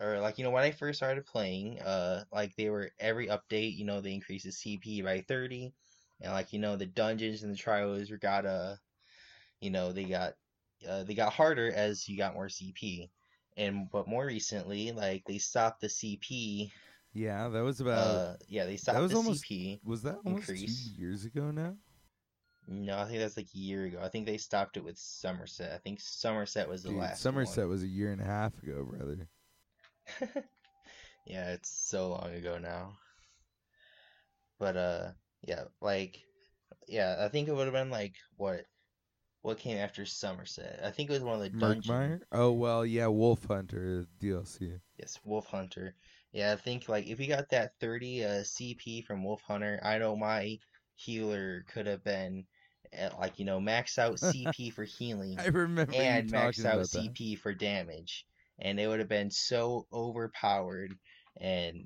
or like you know when I first started playing, uh, like they were every update, you know, they increased the CP by thirty, and like you know the dungeons and the trials were got uh, you know they got uh, they got harder as you got more CP, and but more recently, like they stopped the CP. Yeah, that was about. Uh, yeah, they stopped that was the almost, CP. Was that almost increase. two years ago now? No, I think that's like a year ago. I think they stopped it with Summerset. I think Summerset was the Dude, last. Summerset one. was a year and a half ago, brother. [laughs] yeah, it's so long ago now. But uh yeah, like yeah, I think it would have been like what what came after Summerset. I think it was one of the dungeons. Oh well, yeah, Wolfhunter DLC. Yes, Wolfhunter. Yeah, I think like if you got that 30 uh CP from Wolfhunter, I know my healer could have been at like, you know, max out CP [laughs] for healing I remember and max out that. CP for damage. And it would have been so overpowered and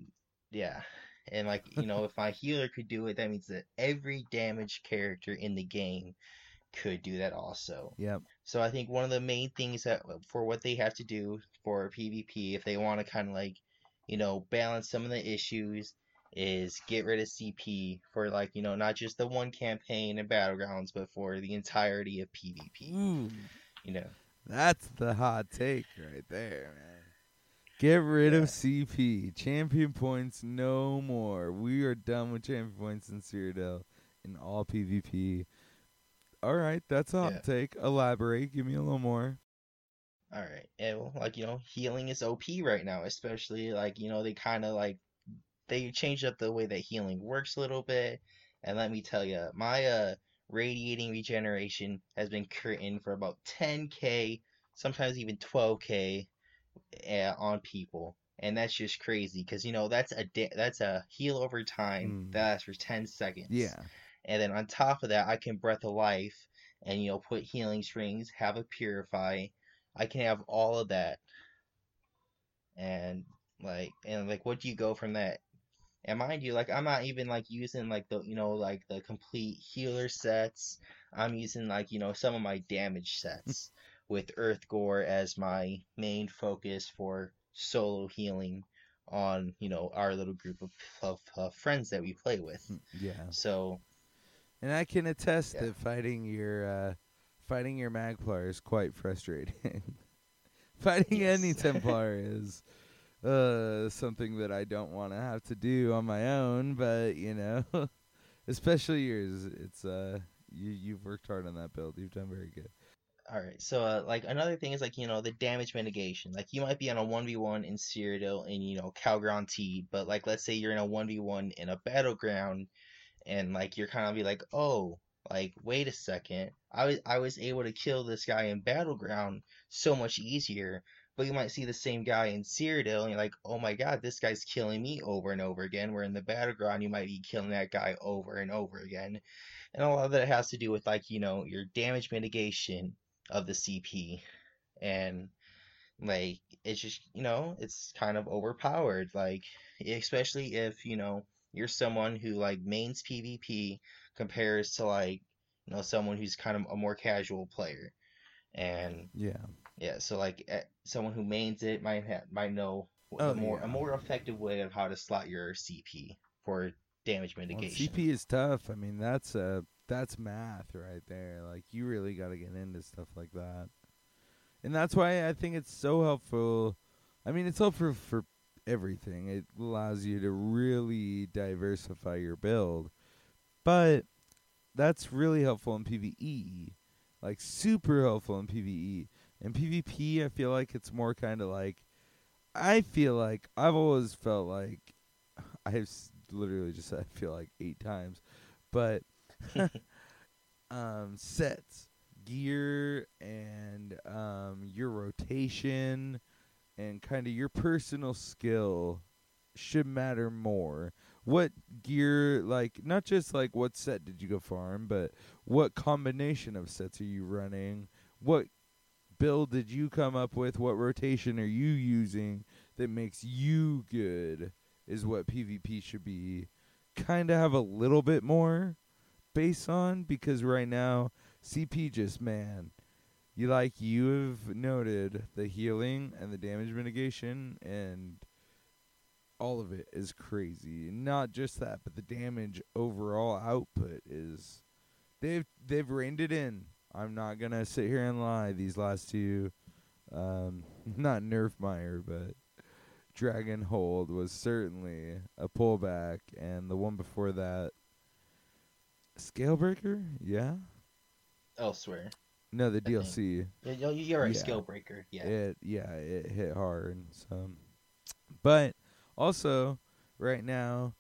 yeah. And like, you know, [laughs] if my healer could do it, that means that every damage character in the game could do that also. Yep. So I think one of the main things that uh, for what they have to do for PvP, if they want to kind of like, you know, balance some of the issues, is get rid of CP for like, you know, not just the one campaign and battlegrounds, but for the entirety of PvP. Ooh, You know, that's the hot take right there, man. Get rid Yeah. of CP. Champion points no more. We are done with champion points in Cyrodiil in all PvP. All right, that's a hot Yeah. take. Elaborate. Give me a little more. all right, and well, like you know, healing is OP right now, especially like you know they kind of like they changed up the way that healing works a little bit. And let me tell you, my uh radiating regeneration has been curtain for about 10k, sometimes even 12k uh, on people, and that's just crazy because you know that's a da- that's a heal over time Mm. that lasts for 10 seconds. Yeah. And then on top of that, I can breath of life and you know put healing springs, have a purify. I can have all of that. And like and like what do you go from that? And mind you, like I'm not even like using like the you know like the complete healer sets. I'm using like you know some of my damage sets with Earthgore as my main focus for solo healing on you know our little group of, of uh, friends that we play with. Yeah. So And I can attest Yeah. that fighting your uh, fighting your Magplar is quite frustrating. [laughs] fighting Yes. any Templar [laughs] is uh, something that I don't want to have to do on my own, but you know, [laughs] especially yours, it's uh, you you've worked hard on that build. You've done very good. All right. So, uh, like another thing is like you know the damage mitigation. Like you might be on a one v one in Cyrodiil and you know Calground T, but like let's say you're in a one v one in a battleground, and like you're kind of be like, oh, like wait a second, I was I was able to kill this guy in battleground so much easier. But you might see the same guy in Cyrodiil, and you're like, oh my god, this guy's killing me over and over again. Where in the battleground, you might be killing that guy over and over again. And a lot of that has to do with like you know your damage mitigation of the CP, and like it's just you know it's kind of overpowered. Like especially if you know you're someone who like mains PvP compares to like you know someone who's kind of a more casual player, and Yeah. yeah, so like someone who mains it might ha- might know Oh, a more yeah. a more effective way of how to slot your CP for damage Well, mitigation. CP is tough. I mean, that's uh that's math right there. Like you really got to get into stuff like that. And that's why I think it's so helpful. I mean, it's helpful for everything. It allows you to really diversify your build. But that's really helpful in PvE. Like super helpful in PvE. In PvP, I feel like it's more kind of like I feel like I've always felt like [sighs] I've literally just said I feel like eight times, but [laughs] [laughs] um, sets, gear, and um, your rotation, and kind of your personal skill should matter more. What gear, like, not just like what set did you go farm, but what combination of sets are you running? What build did you come up with? What rotation are you using that makes you good? Is what PvP should be. Kind of have a little bit more base on because right now CP just man, you like you have noted the healing and the damage mitigation and all of it is crazy. Not just that, but the damage overall output is they've they've reined it in. I'm not gonna sit here and lie. These last two, um, [laughs] not Nerfmeyer, but Dragonhold was certainly a pullback, and the one before that, Scalebreaker, yeah, Elsweyr. no, the I think. DLC. Yeah, You're, right. Yeah. Scalebreaker. Yeah. It yeah, it hit hard. So, but also right now,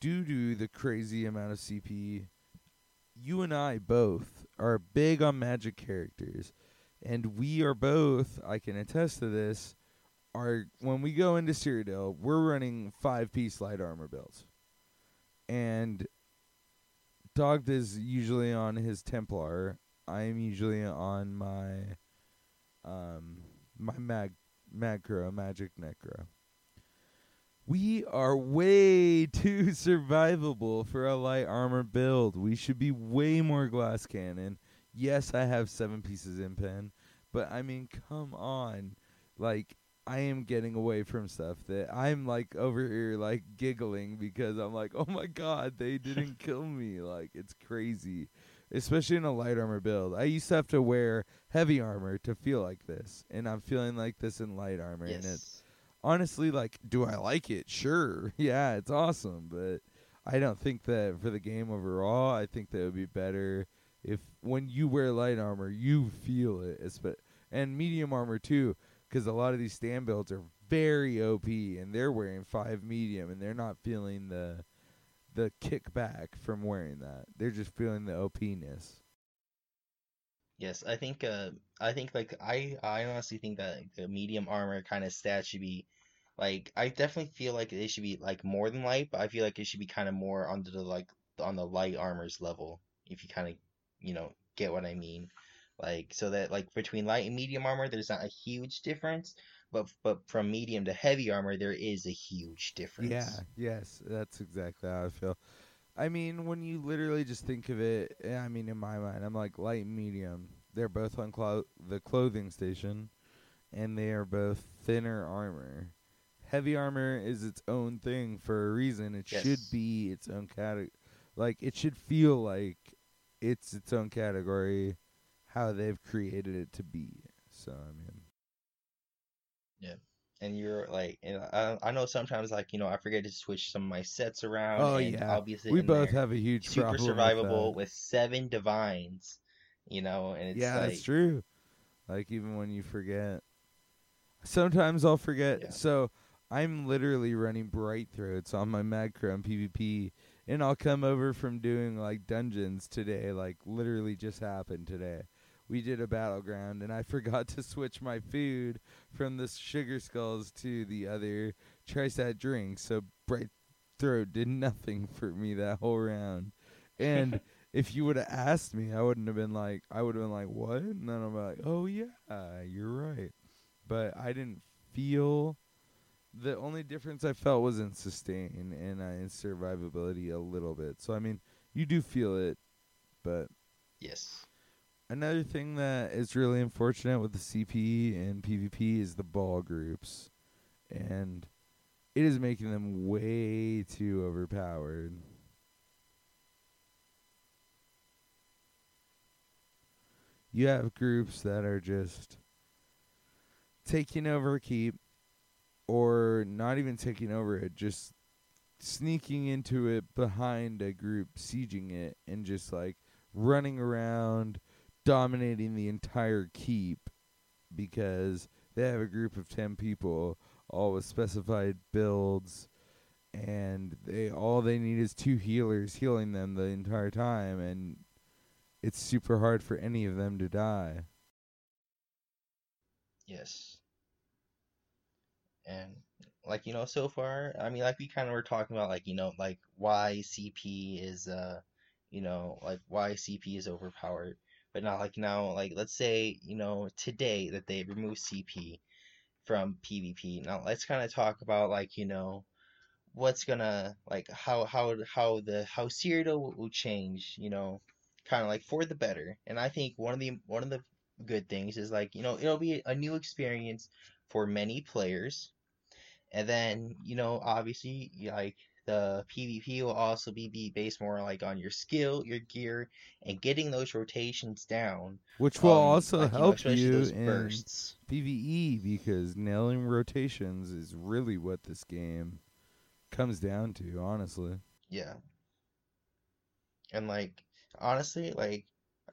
due to the crazy amount of CP, you and I both are big on magic characters, and we are both. I can attest to this. Are when we go into Cyrodiil, we're running five piece light armor builds, and Dogged is usually on his Templar. I am usually on my um my mag macro magic necro. We are way [laughs] too survivable for a light armor build. We should be way more glass cannon. Yes, I have seven pieces in pen, but I mean, come on. Like, I am getting away from stuff that I'm like over here, like giggling because I'm like, oh my god, they [laughs] didn't kill me. Like, it's crazy. Especially in a light armor build. I used to have to wear heavy armor to feel like this, and I'm feeling like this in light armor, and it's Yes. Honestly like do i like it? Sure. [laughs] Yeah it's awesome but i don't think that for the game overall i think that it would be better if when you wear light armor you feel it and medium armor too because a lot of these stam builds are very op and they're wearing five medium and they're not feeling the the kickback from wearing that. They're just feeling the opness Yes, I think uh I think like I I honestly think that the medium armor kind of stat should be like I definitely feel like it should be like more than light, but I feel like it should be kind of more under the like on the light armor's level if you kind of you know get what I mean. Like so that like between light and medium armor there's not a huge difference, but but from medium to heavy armor there is a huge difference. Yeah, yes, that's exactly how I feel. I mean, when you literally just think of it, eh, I mean, in my mind, I'm like light and medium. They're both on clo- the clothing station, and they are both thinner armor. Heavy armor is its own thing for a reason. It should be its own category. Like, it should feel like it's its own category, how they've created it to be. So, I mean, and you're like, and I, I know sometimes like you know I forget to switch some of my sets around. Oh, and yeah. I'll we both there have a huge super problem with survivable that. with, seven divines, you know, and it's yeah, like that's true. Like even when you forget, sometimes I'll forget. Yeah. So I'm literally running bright throats on my macro and PvP, and I'll come over from doing like dungeons today. Like literally just happened today. We did a battleground, and I [laughs] forgot to switch my food from the sugar skulls to the other tri-stat drink. So bright throat did nothing for me that whole round, and [laughs] if you would have asked me, I wouldn't have been like, I would have been like, what? And then I'm like, oh yeah, you're right. But I didn't feel. The only difference I felt was in sustain and uh, in survivability a little bit. So I mean, you do feel it, but yes, another thing that is really unfortunate with the CP and PvP is the ball groups, and it is making them way too overpowered. You have groups that are just taking over a keep, or not even taking over it, just sneaking into it behind a group, sieging it, and just like running around, dominating the entire keep because they have a group of 10 people all with specified builds, and they all they need is two healers healing them the entire time, and it's super hard for any of them to die. Yes. And like you know, so far, I mean, like we kind of were talking about, like you know, like why CP is uh, you know, like why CP is overpowered, but not like now, like let's say you know today that they remove CP from PvP. Now let's kind of talk about like you know what's gonna like how how how the how Cyrodiil will change, you know, kind of like for the better. And I think one of the one of the good things is like you know it'll be a new experience for many players, and then you know obviously like the PvP will also be, be based more like on your skill, your gear, and getting those rotations down. Which will um, also like, you know, help you in bursts. PvE because nailing rotations is really what this game comes down to, honestly. Yeah. And like honestly, like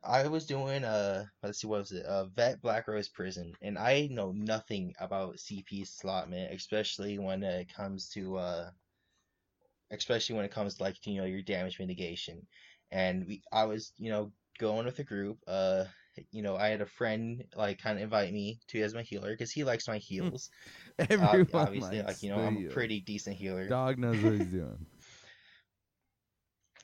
I was doing a let's see what was it a vet Blackrose prison, and I know nothing about CP slotment, especially when it comes to uh, especially when it comes to like you know your damage mitigation. And we, I was you know going with a group. Uh, you know I had a friend like kind of invite me to as my healer because he likes my [laughs] heals. Everyone obviously, likes like you know I'm a pretty decent healer. Dog knows what he's doing. [laughs]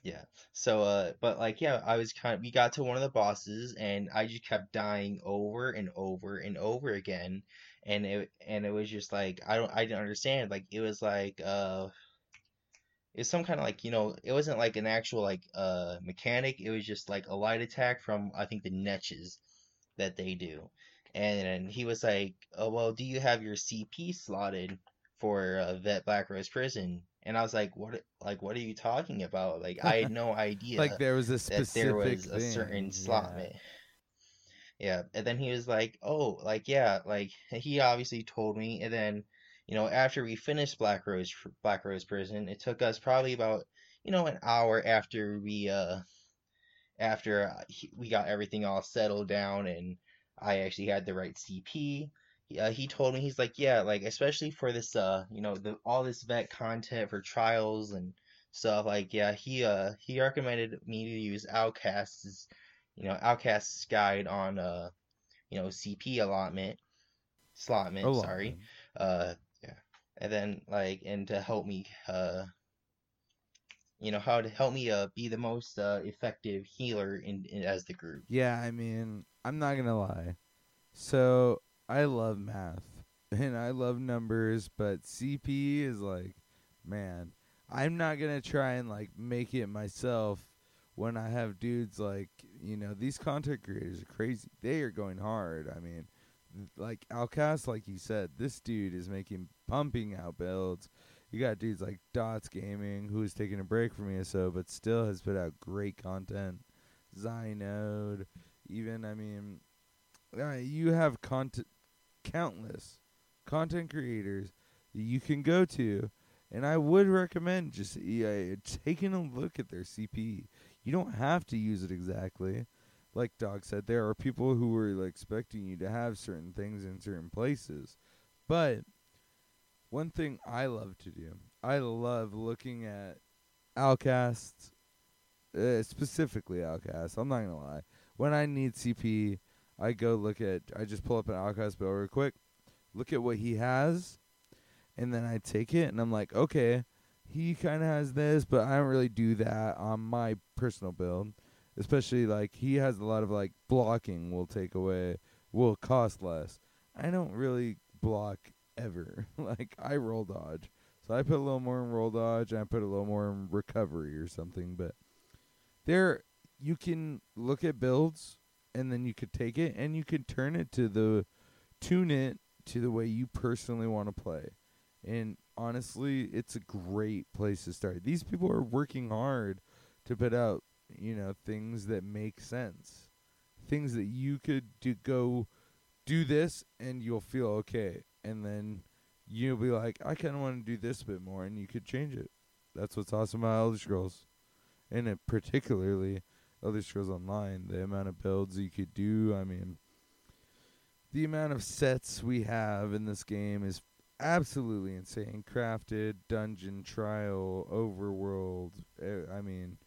Yeah. So, uh, but like, yeah, I was kind of, we got to one of the bosses and I just kept dying over and over and over again. And it, and it was just like, I don't, I didn't understand. Like, it was like, uh, it's some kind of like, you know, it wasn't like an actual, like, uh, mechanic. It was just like a light attack from, I think, the Netches that they do. And he was like, oh, well, do you have your CP slotted for uh, Vet Blackrose Prison? And I was like, what, like, what are you talking about? Like, I had no [laughs] idea Like there was a that specific there was a certain yeah. slot ma- Yeah, and then he was like, "Oh, like yeah, like [laughs] he obviously told me." And then, you know, after we finished Blackrose Black Rose Prison, it took us probably about you know an hour after we uh after uh, we got everything all settled down and I actually had the right CP. He, uh, he told me he's like, yeah, like especially for this uh you know the all this vet content for trials and stuff like yeah he uh he recommended me to use Alcast's you know Alcast's guide on uh you know CP allotment slotment A sorry uh and then like and to help me uh you know how to help me uh be the most uh effective healer in, in as the group Yeah, I mean, I'm not gonna lie. So I love math [laughs] and I love numbers, but CP is like, man, I'm not gonna try and like make it myself when I have dudes like, you know, these content creators are crazy. They are going hard. I mean, like Alcast, like you said, this dude is making pumping out builds. You got dudes like Dottz Gaming, who is taking a break from ESO, but still has put out great content. Xynode, even I mean, uh, you have content, countless content creators that you can go to, and I would recommend just uh, taking a look at their CP. You don't have to use it exactly, like Dog said. There are people who are expecting you to have certain things in certain places, but one thing I love to do, I love looking at Alcasts, uh, specifically Alcast. I'm not gonna lie. When I need CP, I go look at. I just pull up an Alcast bill real quick, look at what he has, and then I take it and I'm like, okay, he kind of has this, but I don't really do that on my personal build. Especially like he has a lot of like blocking will take away, will cost less. I don't really block ever. [laughs] like I roll dodge. So I put a little more in roll dodge and I put a little more in recovery or something. But there, you can look at builds and then you could take it and you could turn it to the, tune it to the way you personally want to play. And honestly, it's a great place to start. These people are working hard to put out, you know, things that make sense. Things that you could do, go do this and you'll feel okay. And then you'll be like, I kind of want to do this a bit more, and you could change it. That's what's awesome about Elder Scrolls, and it particularly Elder Scrolls Online. The amount of builds you could do. I mean, the amount of sets we have in this game is absolutely insane. Crafted, dungeon, trial, overworld. eh, I mean,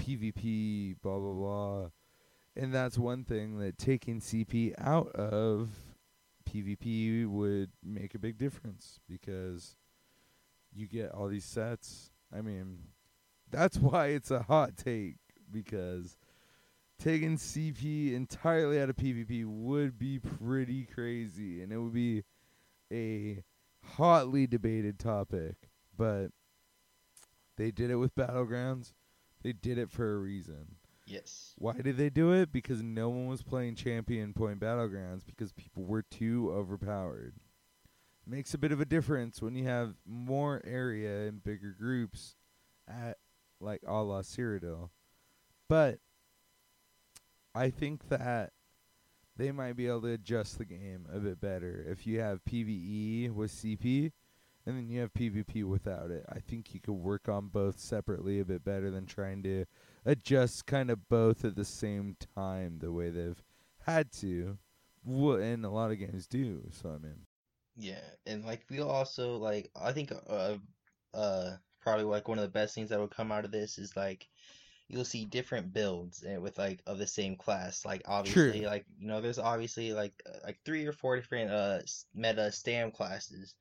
PvP, blah blah blah. And that's one thing that taking CP out of PvP would make a big difference because you get all these sets. I mean, that's [laughs] why it's a hot take because taking CP entirely out of PvP would be pretty crazy and it would be a hotly debated topic. But they did it with Battlegrounds. They did it for a reason. Yes. Why did they do it? Because no one was playing champion point battlegrounds because people were too overpowered. Makes a bit of a difference when you have more area and bigger groups at like a la Cyrodiil. But I think that they might be able to adjust the game a bit better if you have PvE with CP and then you have PvP without it. I think you could work on both separately a bit better than trying to adjust kind of both at the same time the way they've had to. And a lot of games do. So I mean, Yeah, and like we also like I think uh uh probably like one of the best things that would come out of this is like you'll see different builds and with like of the same class. Like obviously like you know there's obviously like uh, like three or four different uh meta stam classes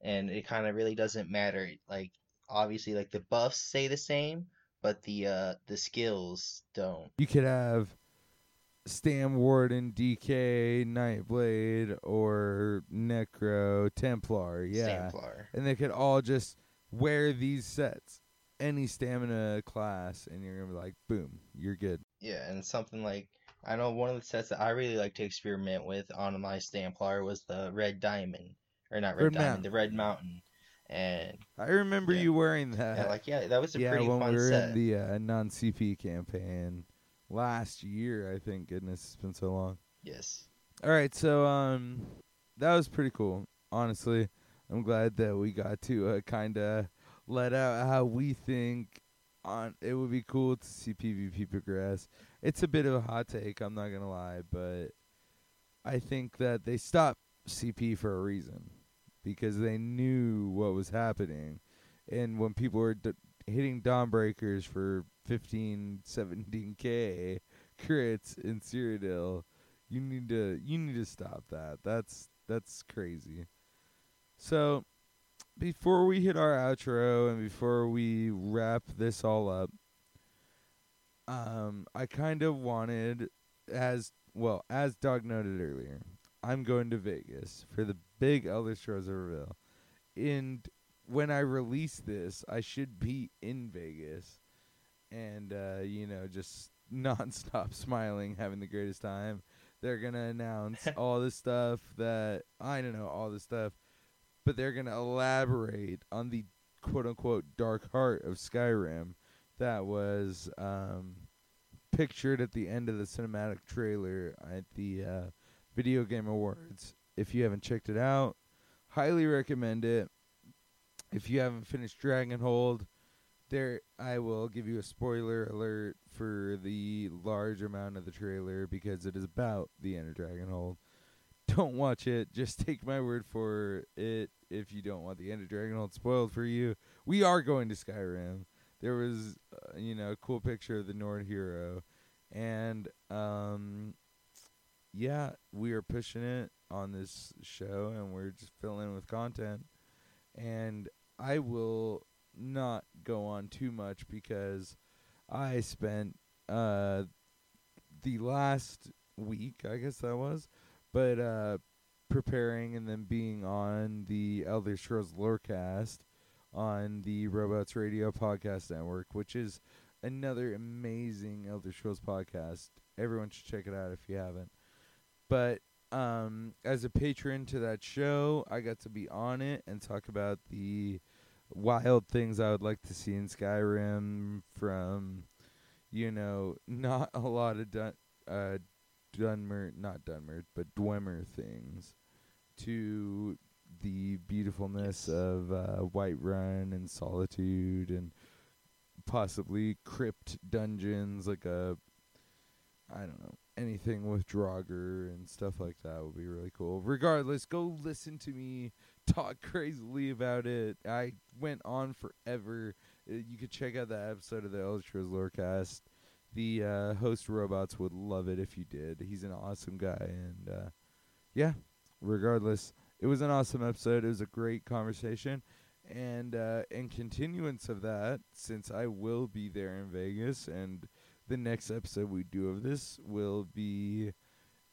and it kind of really doesn't matter. Like obviously like the buffs stay the same, but the uh the skills don't. you could have Stam Warden, DK, Nightblade, or Necro, Templar. Yeah. Stamplar. and they could all just wear these sets, any stamina class, and you're gonna be like, boom, you're good. Yeah, and something like I know one of the sets that I really like to experiment with on my Stamplar was the Red Diamond, or not Red, Red Diamond, Mountain. the Red Mountain, and I remember Yeah. you wearing that. yeah, like yeah, that was a yeah, pretty when fun we were set. in the uh, non-CP campaign last year, I think. Goodness, it's been so long. Yes, All right, so um, that was pretty cool. Honestly, I'm glad that we got to uh, kind of let out how we think. On it would be cool to see PvP progress. It's a bit of a hot take, I'm not gonna lie, but I think that they stopped CP for a reason because they knew what was happening, and when people were d- hitting dawn breakers for 15, 17k [laughs] crits in Cyrodiil, you need to you need to stop that. That's that's crazy. So before we hit our outro and before we wrap this all up, um, I kind of wanted as well as Doug noted earlier. I'm going to Vegas for the big Elder Scrolls Reveal. And when I release this, I should be in Vegas and uh, you know, just [laughs] nonstop smiling, having the greatest time. They're gonna announce [laughs] all the stuff that I don't know, all the stuff, but they're gonna elaborate on the quote unquote dark heart of Skyrim that was um, pictured at the end of the cinematic trailer at the uh, Video Game Awards. If you haven't checked it out, highly recommend it. If you haven't finished Dragonhold, there I will give you a spoiler alert for the large amount of the trailer because it is about the end of Dragonhold. Don't watch it. Just [laughs] take my word for it if you don't want the end of Dragonhold spoiled for you. We are going to Skyrim. There was, uh, you know, a cool picture of the Nord hero, and um, yeah, we are pushing it on this show, and we're just filling in with content. And I will not go on too much because I spent uh the last week, I guess that was, but uh preparing and then being on the Elder Scrolls Lorecast on the Robots Radio Podcast Network, which is another amazing Elder Scrolls podcast. Everyone should check it out if you haven't. But um as a patron to that show, I got to be on it and talk about the wild things I would like to see in Skyrim from you know, [laughs] not a lot of Dun uh Dunmer not Dunmer, but Dwemer things to the beautifulness of uh, Whiterun and Solitude and possibly crypt dungeons like a I don't know anything with Draugr and stuff like that would be really cool. Regardless, go listen to me talk [laughs] crazily about it. I went on forever. Uh, You could check out that episode of the Scrolls Lorecast. The uh, host robots would love it if you did. He's an awesome guy, and uh, yeah. Regardless, it was an awesome episode. It was a great conversation, and uh, in continuance of that, since I will be there in Vegas, and the next episode we do of this will be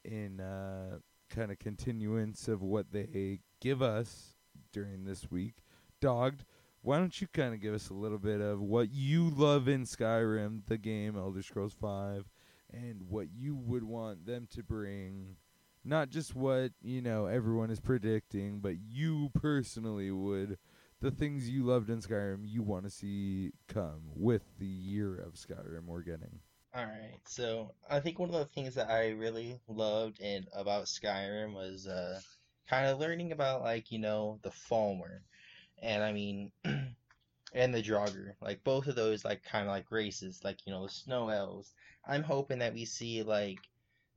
in uh, kind of continuance of what they give us during this week. Dogged, why don't you kind of give us a little bit of what you love in Skyrim, the game Elder Scrolls 5, and what you would want them to bring? Not just what, you know, everyone is predicting, but you personally would the things you loved in Skyrim you want to see come with the year of Skyrim we're getting. All right, so I think one of the things that I really loved and about Skyrim was uh, kind of learning about like you know the Falmer, and I mean, [clears throat] and the Draugr, like both of those like kind of like races, like you know the Snow Elves. I'm hoping that we see like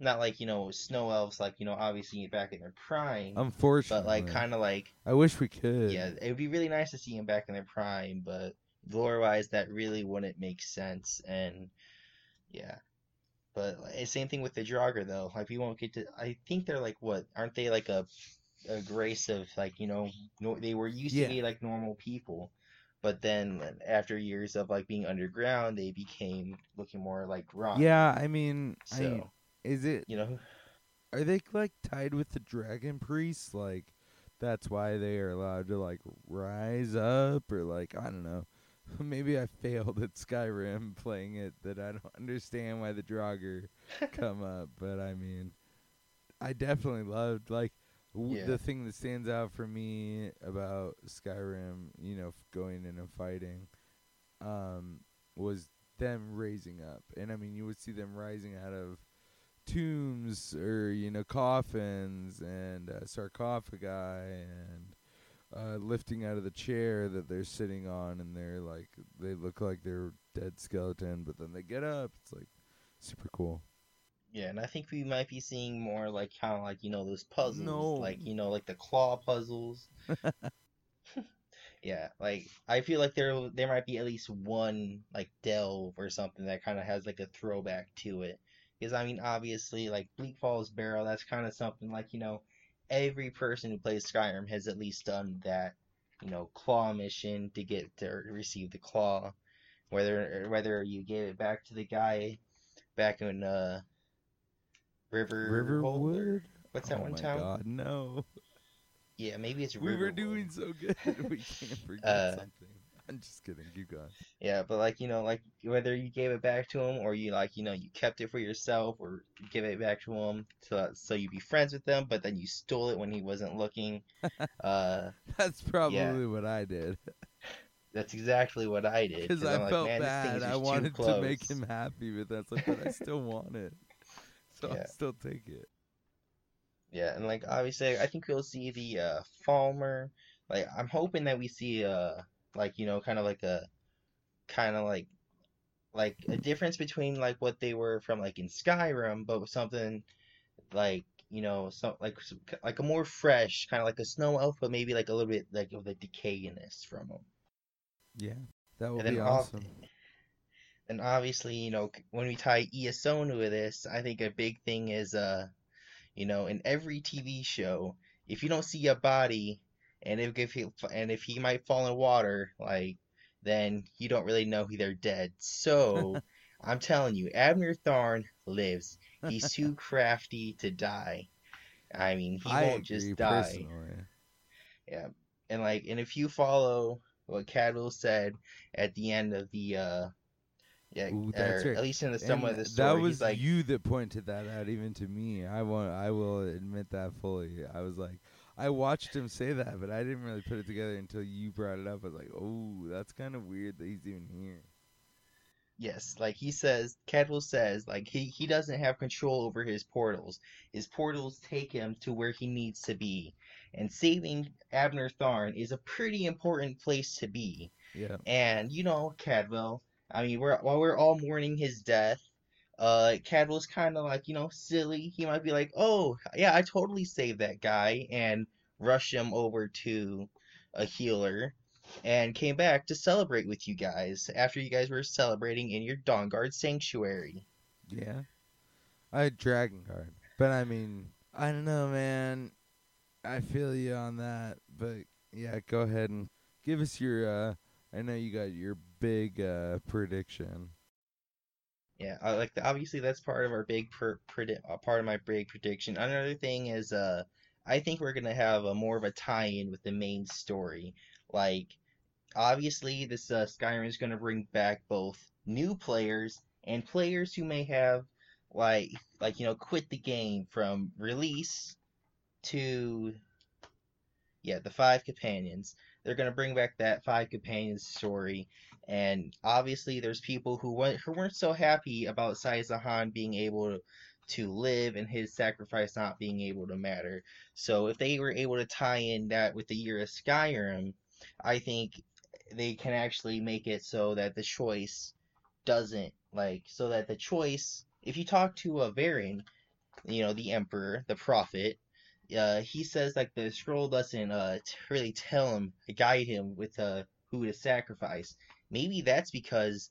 not like you know Snow Elves, like you know obviously back in their prime, Unfortunately, but like kind of like I wish we could. yeah, it would be really nice to see them back in their prime, but lore wise, that really wouldn't make sense. And yeah, but like, same thing with the Draugr though. Like we won't get to. I think they're like what? Aren't they like a a grace of like you know no, they were used Yeah. to be like normal people, but then after years of like being underground, they became looking more like rock. Yeah, I mean, So I, is it you know, are they like tied with the dragon priests? Like that's why they are allowed to like rise up, or like I don't know. [laughs] Maybe I failed at Skyrim playing it that I don't understand why the Draugr [laughs] come up, but I mean, I definitely loved like w- Yeah. the thing that stands out for me about Skyrim, you know, f- going in and fighting, um, was them raising up, and I mean, you would see them rising out of tombs or you know coffins and uh, sarcophagi and uh, lifting out of the chair that they're sitting on, and they're like they look like they're dead skeleton, but then they get up. It's like super cool. Yeah, and I think we might be seeing more like kind of like you know those puzzles, No. like you know like the claw puzzles. [laughs] yeah, like I feel like there there might be at least one like delve or something that kind of has like a throwback to it. Because I mean, obviously, like Bleak Falls Barrow, that's kind of something like you know every person who plays Skyrim has at least done that you know claw mission to get to receive the claw, whether whether you gave it back to the guy back in uh River Riverwood. What's that oh one my town? god, no! Yeah, maybe it's We were doing so good. [laughs] we can't forget Uh, something. [laughs] I'm just kidding. You going. Yeah, but like you know, like whether you gave it back to him or you like you know you kept it for yourself or give it back to him so so you be friends with them, but then you stole it when he wasn't looking. [laughs] uh, That's probably what I did [laughs] that's exactly what I did. Because I I'm felt "Man, bad. I wanted to make him happy, but that's like, but I still want it, so Yeah. I'll still take it. Yeah, and like obviously, I think we'll see the uh Falmer. Like I'm hoping that we see uh like you know kind of like a kind of like like a difference between like what they were from like in Skyrim, but with something like you know some like some, like a more fresh kind of like a snow elf, but maybe like a little bit like of the decayiness from them. Yeah, that would be awesome. And obviously, you know, when we tie Iasonu to this, I think a big thing is, uh, you know, in every TV show, if you don't see a body, and if, if he and if he might fall in water, like, then you don't really know they're dead. So, [laughs] I'm telling you, Abnur Tharn lives. He's too [laughs] crafty to die. I mean, he I won't just die. personally. Yeah, and like, and if you follow what Cadwell said at the end of the, uh, yeah, Ooh, or right. at least in the some of the story, that was like, you that pointed that out, even to me. I want, I will admit that fully. I was like, I watched him say that, but I didn't really put it together until you brought it up. I was like, oh, that's kind of weird that he's even here. yes, like he says, Cadwell says, like he he doesn't have control over his portals. His portals take him to where he needs to be, and saving Abnur Tharn is a pretty important place to be. Yeah, And you know, Cadwell, I mean, we're while we're all mourning his death, uh, Cadwell's kind of like you know silly. He might be like, "Oh, yeah, I totally saved that guy," and rushed him over to a healer and came back to celebrate with you guys after you guys were celebrating in your Dawnguard sanctuary. Yeah. I had Dragon Guard. But I mean, I don't know, man. I feel you on that. But yeah, go ahead and give us your uh I know you got your big uh prediction. Yeah, I like the, obviously that's part of our big per, predi- uh, part of my big prediction. Another thing is uh I think we're gonna have a more of a tie-in with the main story. Like obviously this uh, Skyrim is gonna bring back both new players and players who may have like like you know quit the game from release to yeah the five companions they're to bring back that five companions story and obviously there's people who weren't who weren't so happy about Sai Sahan being able to, live and his sacrifice not being able to matter so if they were able to tie in that with the year of Skyrim I think they can actually make it so that the choice doesn't like so that the choice if you talk to a Varen, you know, the Emperor, the Prophet, uh, he says like the scroll doesn't uh really tell him, guide him with uh who to sacrifice. Maybe that's because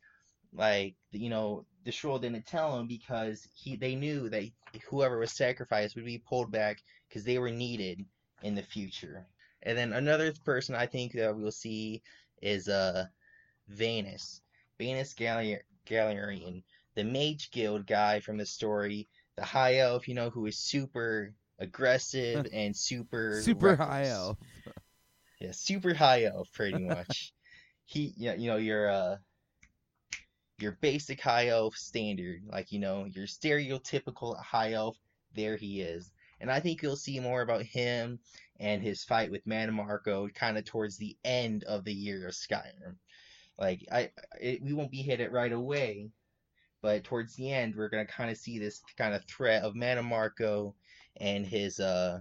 like you know the scroll didn't tell him because he they knew that whoever was sacrificed would be pulled back because they were needed in the future. And then another person I think that we'll see is uh Vanus, Vanus Gallier- the Mage Guild guy from the story, the High Elf, you know, who is super aggressive [laughs] and super Super reckless. high elf. Yeah, super High Elf, pretty much. He, you know, your uh, your basic High Elf standard, like you know, your stereotypical High Elf. There he is, and I think you'll see more about him and his fight with Mannimarco kind of towards the end of the year of Skyrim. Like I, it, we won't be hit it right away, but towards the end, we're gonna kind of see this kind of threat of Mannimarco and his uh,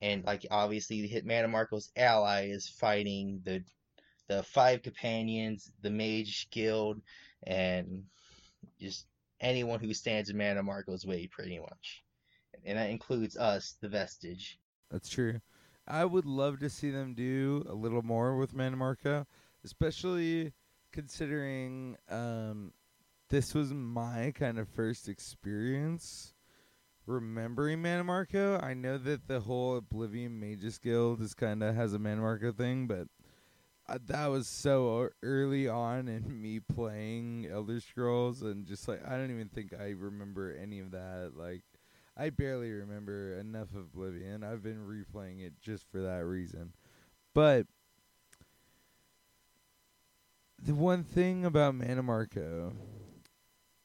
and like obviously hit Mannimarco's ally is fighting the the five companions, the Mage Guild, and just anyone who stands in Mannimarco's way, pretty much, and that includes us, the Vestige. That's true. I would love to see them do a little more with Manmarco, especially considering um, this was my kind of first experience remembering Manmarco. I know that the whole Oblivion Mages Guild is kind of has a Manmarco thing, but that was so early on in me playing Elder Scrolls, and just like I don't even think I remember any of that. Like I barely remember enough of Oblivion. I've been replaying it just for that reason. But the one thing about Manmarco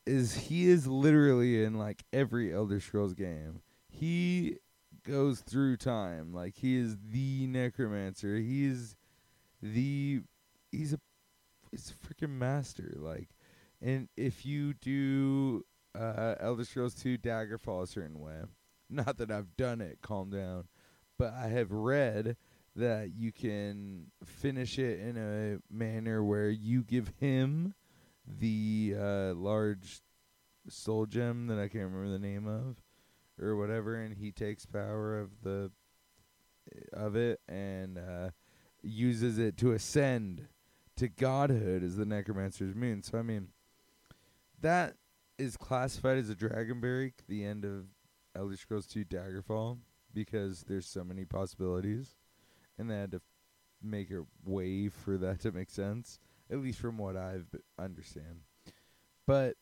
is he is literally in like every Elder Scrolls game. He goes through time. Like he is the necromancer. He's the he's a he's a freaking master. Like and if you do uh Elder Scrolls 2 Daggerfall a certain way, [laughs] not that I've done it, calm down, but I have read that you can finish it in a manner where you give him the uh, large soul gem that I can't remember the name of or whatever, and he takes power of the of it and uh, uses it to ascend to godhood as the necromancer's moon. So I mean, that is classified as a Dragon Break. The end of Elder Scrolls 2 Daggerfall because there's so many possibilities, and they had to make a way for that to make sense at least from what b- understand. But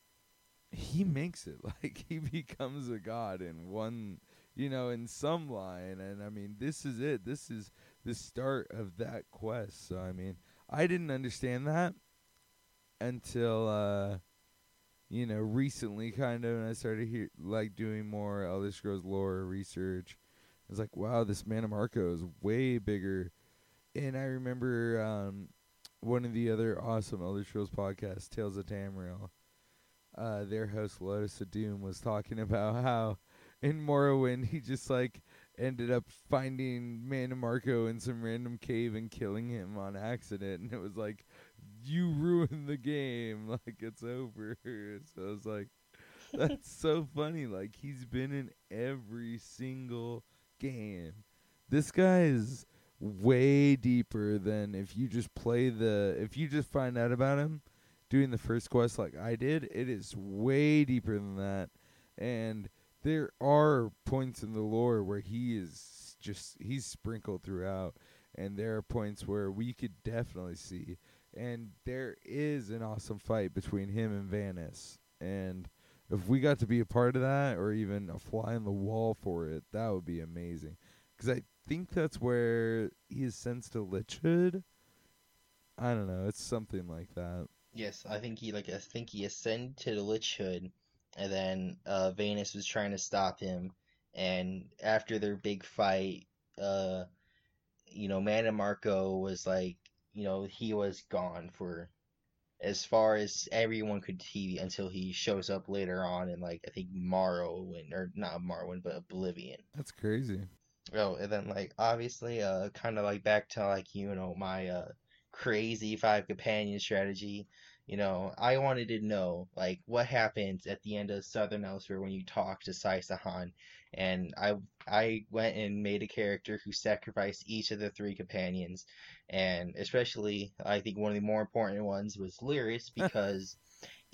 he makes it [laughs] like he becomes a god in one, you know, in some line. And I mean, this is it. This is the start of that quest. So I mean, I didn't understand that until uh you know recently kind of and I started hear like doing more Elder Scrolls lore research. I was like, wow, this Mannimarco is way bigger. And I remember um one of the other awesome Elder Scrolls podcasts, Tales of Tamriel, uh, their host Lotus of Doom was talking [laughs] about how in Morrowind he just like ended up finding Mannimarco in some random cave and killing him on accident, and it was like you ruined the game, [laughs] like it's over. [laughs] So I was like, that's so funny. Like he's been in every single game this guy is way deeper than if you just play the if you just find out about him doing the first quest like I did, it is way deeper than that. And there are points in the lore where he is just he's sprinkled throughout and there are points where we could definitely see and there is an awesome fight between him and Vanus and if we got to be a part of that or even a fly on the wall for it, that would be amazing. Because I think that's where he is to Lich Hood. I don't know. It's something like that. Yes, I think he like I think he ascended to the Lich Hood, and then uh, Vanus was trying to stop him, and after their big fight, uh, you know, Mannimarco was like, you know, he was gone for as far as everyone could see until he shows up later on in like I think Morrowind or not Morrowind but Oblivion. That's crazy. Oh, and then like obviously, uh, kind of like back to like you know my uh crazy five companion strategy. You know, I wanted to know like what happens at the end of Southern Elsweyr when you talk to Sai Sahan, and I I went and made a character who sacrificed each of the three companions, and especially I think one of the more important ones was Lyris [laughs] because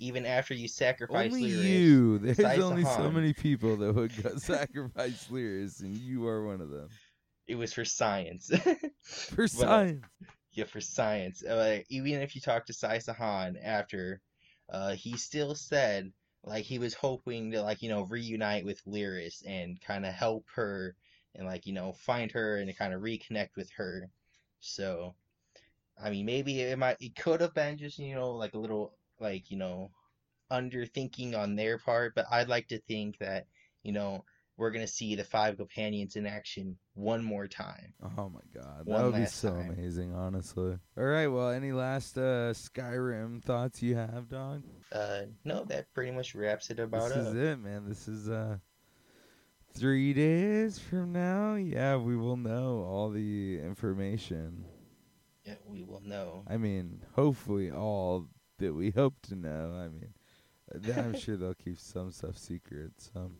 even after you sacrifice only Lyris, you. There's only so Sai Sahan- many people that would [laughs] sacrifice Lyris, and you are one of them. it was for science. [laughs] For But, uh, science. For science. Uh, even if you talk to Sai Sahan after, uh, he still said like he was hoping to like you know reunite with Lyris and kind of help her and like you know find her and kind of reconnect with her. So, I mean, maybe it might it could have been just you know like a little like you know underthinking on their part, but I'd like to think that you know we're gonna see the five companions in action one more time. Oh my god, that would be so time. amazing, honestly. All right, well, any last uh, Skyrim thoughts you have, dog? Uh, no, that pretty much wraps it about this up. is it, man. This is uh, three days from now. Yeah, we will know all the information. Yeah, we will know. I mean, hopefully, all that we hope to know. I mean, I'm [laughs] sure they'll keep some stuff secret. So,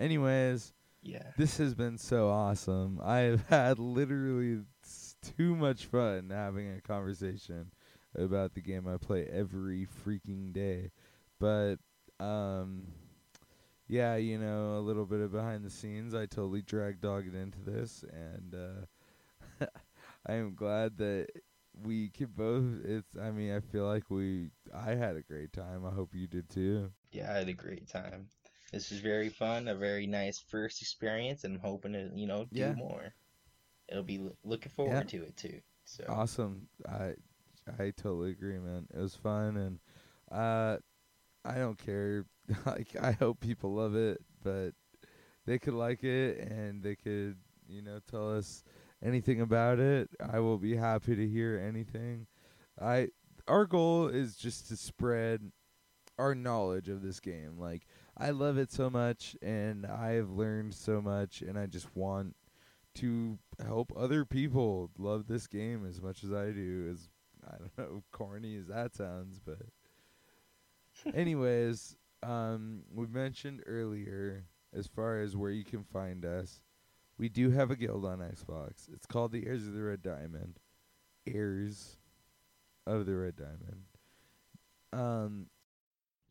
anyways, Yeah. this has been so awesome. I have [laughs] had literally too much fun having a conversation about the game I play every freaking day. But um yeah, you know, a little bit of behind the scenes. I totally dragged Dogged into this and uh [laughs] I am glad that we could both it's I mean, I feel like we I had a great time. I hope you did too. Yeah, I had a great time. This was very fun, a very nice first experience, and I'm hoping to, you know, do Yeah. more. It'll be looking forward to it too. So Awesome. I I totally agree, man. It was fun and uh I don't care. [laughs] like I hope people love it, but they could like it and they could, you know, tell us anything about it. I will be happy to hear anything. I our goal is just to spread our knowledge of this game. Like I love it so much and I have learned so much and I just want to help other people love this game as much as I do. As I don't know, corny as that sounds, but [laughs] anyways, um, we mentioned earlier as far as where you can find us. We do have a guild on Xbox. It's called the Heirs of the Red Diamond. Heirs of the Red Diamond. Um,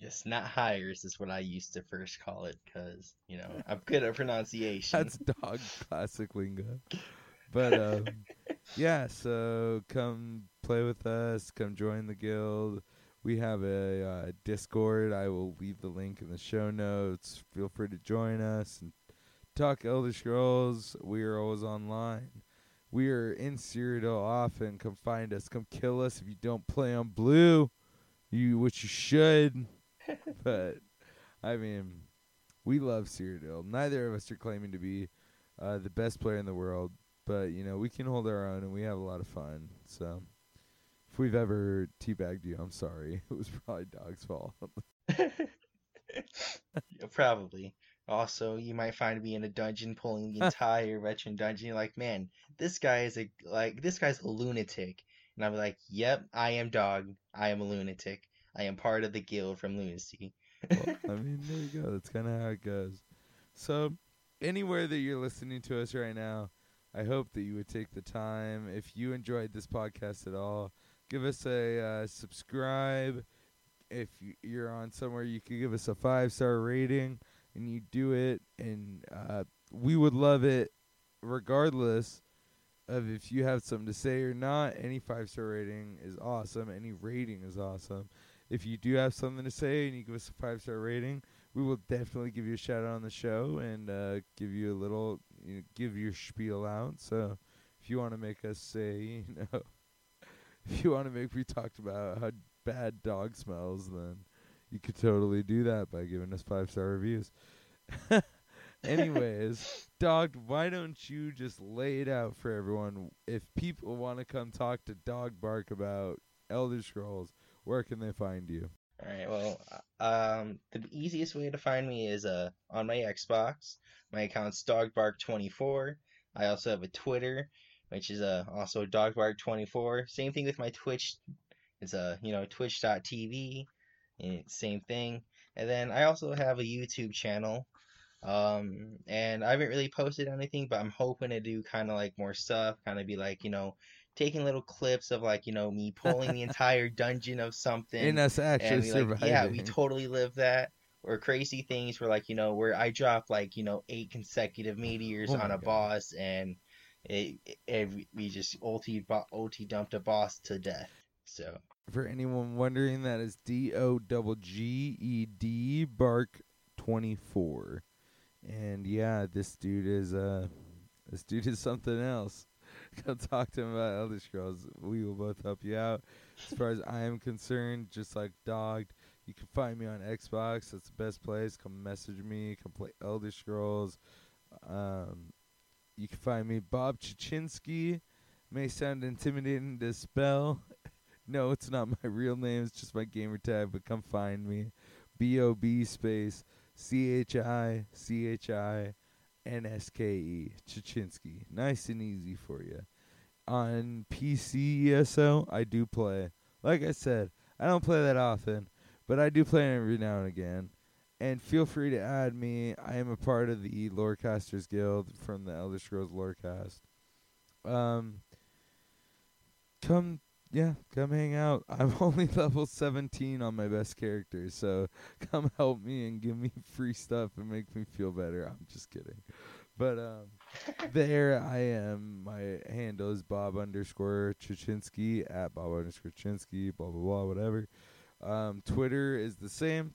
just not hires is what I used to first call it, because you know I'm good at pronunciation. That's dog classic lingo. But um, [laughs] yeah, so come play with us. Come join the guild. We have a uh, Discord. I will leave the link in the show notes. Feel free to join us and talk Elder Scrolls. We are always online. We are in Cyrodiil often. Come find us. Come kill us if you don't play on blue. You which you should. [laughs] but I mean, we love Cyrodiil. Neither of us are claiming to be uh, the best player in the world, but you know we can hold our own and we have a lot of fun. So if we've ever teabagged you, I'm sorry. [laughs] It was probably Dog's fault. [laughs] Probably. Also, you might find me in a dungeon pulling the entire veteran dungeon. You're like, man, this guy is a like this guy's a lunatic. And I'm like, yep, I am dog. I am a lunatic. I am part of the guild from lunacy. well, I mean, there you go. That's kind of how it goes. So, anywhere that you're listening to us right now, I hope that you would take the time. If you enjoyed this podcast at all, give us a uh, subscribe. If you're on somewhere, you could give us a five star rating, and you do it, and uh, we would love it, regardless of if you have something to say or not. Any five star rating is awesome. Any rating is awesome. If you do have something to say and you give us a five star rating, we will definitely give you a shout out on the show and uh, give you a little, you know, give your spiel out. So if you want to make us say, [laughs] you know, if you want to make me talk about how bad dog smells, then you could totally do that by giving us five star reviews. [laughs] Anyways, [laughs] dog, why don't you just lay it out for everyone? If people want to come talk to Dog Bark about Elder Scrolls, where can they find you? All right. Well, um, the easiest way to find me is uh on my Xbox. My account's dogbark24. I also have a Twitter, which is uh also dogbark24. Same thing with my Twitch. It's uh you know twitch.tv. Same thing. And then I also have a YouTube channel. Um, and I haven't really posted anything, but I'm hoping to do kind of like more stuff, kind of be like you know taking little clips of like you know me pulling the [laughs] entire dungeon of something In us actually and we, like, yeah, we totally live that. Or crazy things where like you know where I dropped like you know eight consecutive meteors Oh on a God. boss and it, it we just ulti bo- ulti dumped a boss to death. So For anyone wondering, that is D O double G E D Bark twenty four, and yeah, this dude is uh, this dude is something else. [laughs] Come talk to him about Elder Scrolls. We will both help you out. As far as I am concerned, just like Dogged, you can find me on Xbox. That's the best place. Come message me. Come play Elder Scrolls. Um, you can find me Bob Chichinsky. May sound intimidating to spell. [laughs] No, it's not my real name. It's just my gamer tag. But come find me. B O B space C H I C H I N S K E Chichinsky. Nice and easy for you. On PC ESO, I do play. Like I said, I don't play that often, but I do play every now and again. And feel free to add me. I am a part of the Lorecasters Guild from the Elder Scrolls Lorecast. Um, come yeah, come hang out. [laughs] I'm only level 17 on my best character, so [laughs] come help me and give me free stuff and make me feel better. I'm just kidding. But um [laughs] there I am. My handle is Bob underscore Chichinsky at Bob underscore Chinsky, blah blah blah, whatever. Um Twitter is the same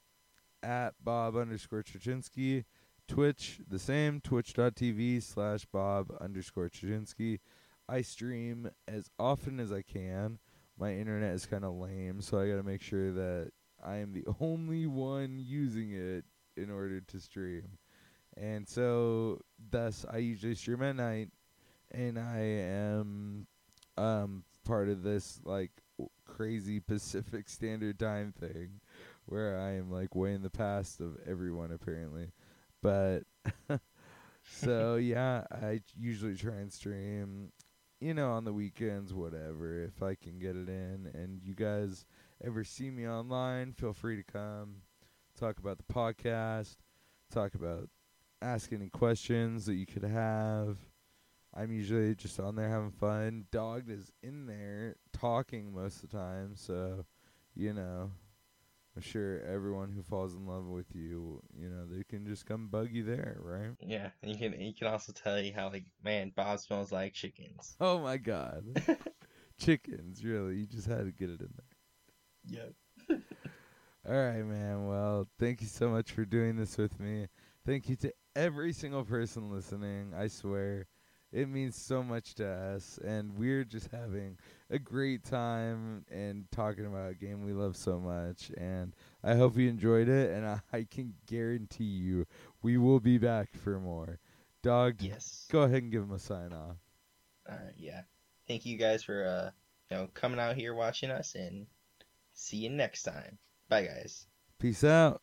at Bob underscore Chichinsky. Twitch the same, twitch.tv slash Bob underscore Chichinsky. I stream as often as I can. My internet is kind of lame, so I got to make sure that I am the [laughs] only one using it in order to stream. And so, thus, I usually stream at night, and I am um part of this like w- crazy [laughs] Pacific Standard Time thing, where I am like way in the past of everyone apparently. But [laughs] so yeah, I usually try and stream you know, on the weekends, whatever, if I can get it in. And you guys ever see me online, feel free to come talk about the podcast, talk about ask any questions that you could have. I'm usually just on there having fun. Dog is in there talking most of the time, so you know, I'm sure everyone who falls in love with you, you know, they can just come bug you there, right? yeah, and you can you can also tell you how like man Bob smells like chickens. [laughs] Oh my god. [laughs] Chickens, really. You just had to get it in there. Yep. [laughs] All right, man. Well, thank you so much for doing this with me. Thank you to every single person listening. I swear, it means so much to us, and we're just having a great time and talking about a game we love so much. And I hope you enjoyed it, and I, I can guarantee you we will be back for more. Dog, Yes. go ahead and give him a sign off. All right. Yeah. Thank you guys for uh you know coming out here watching us and see you next time. Bye guys. Peace out.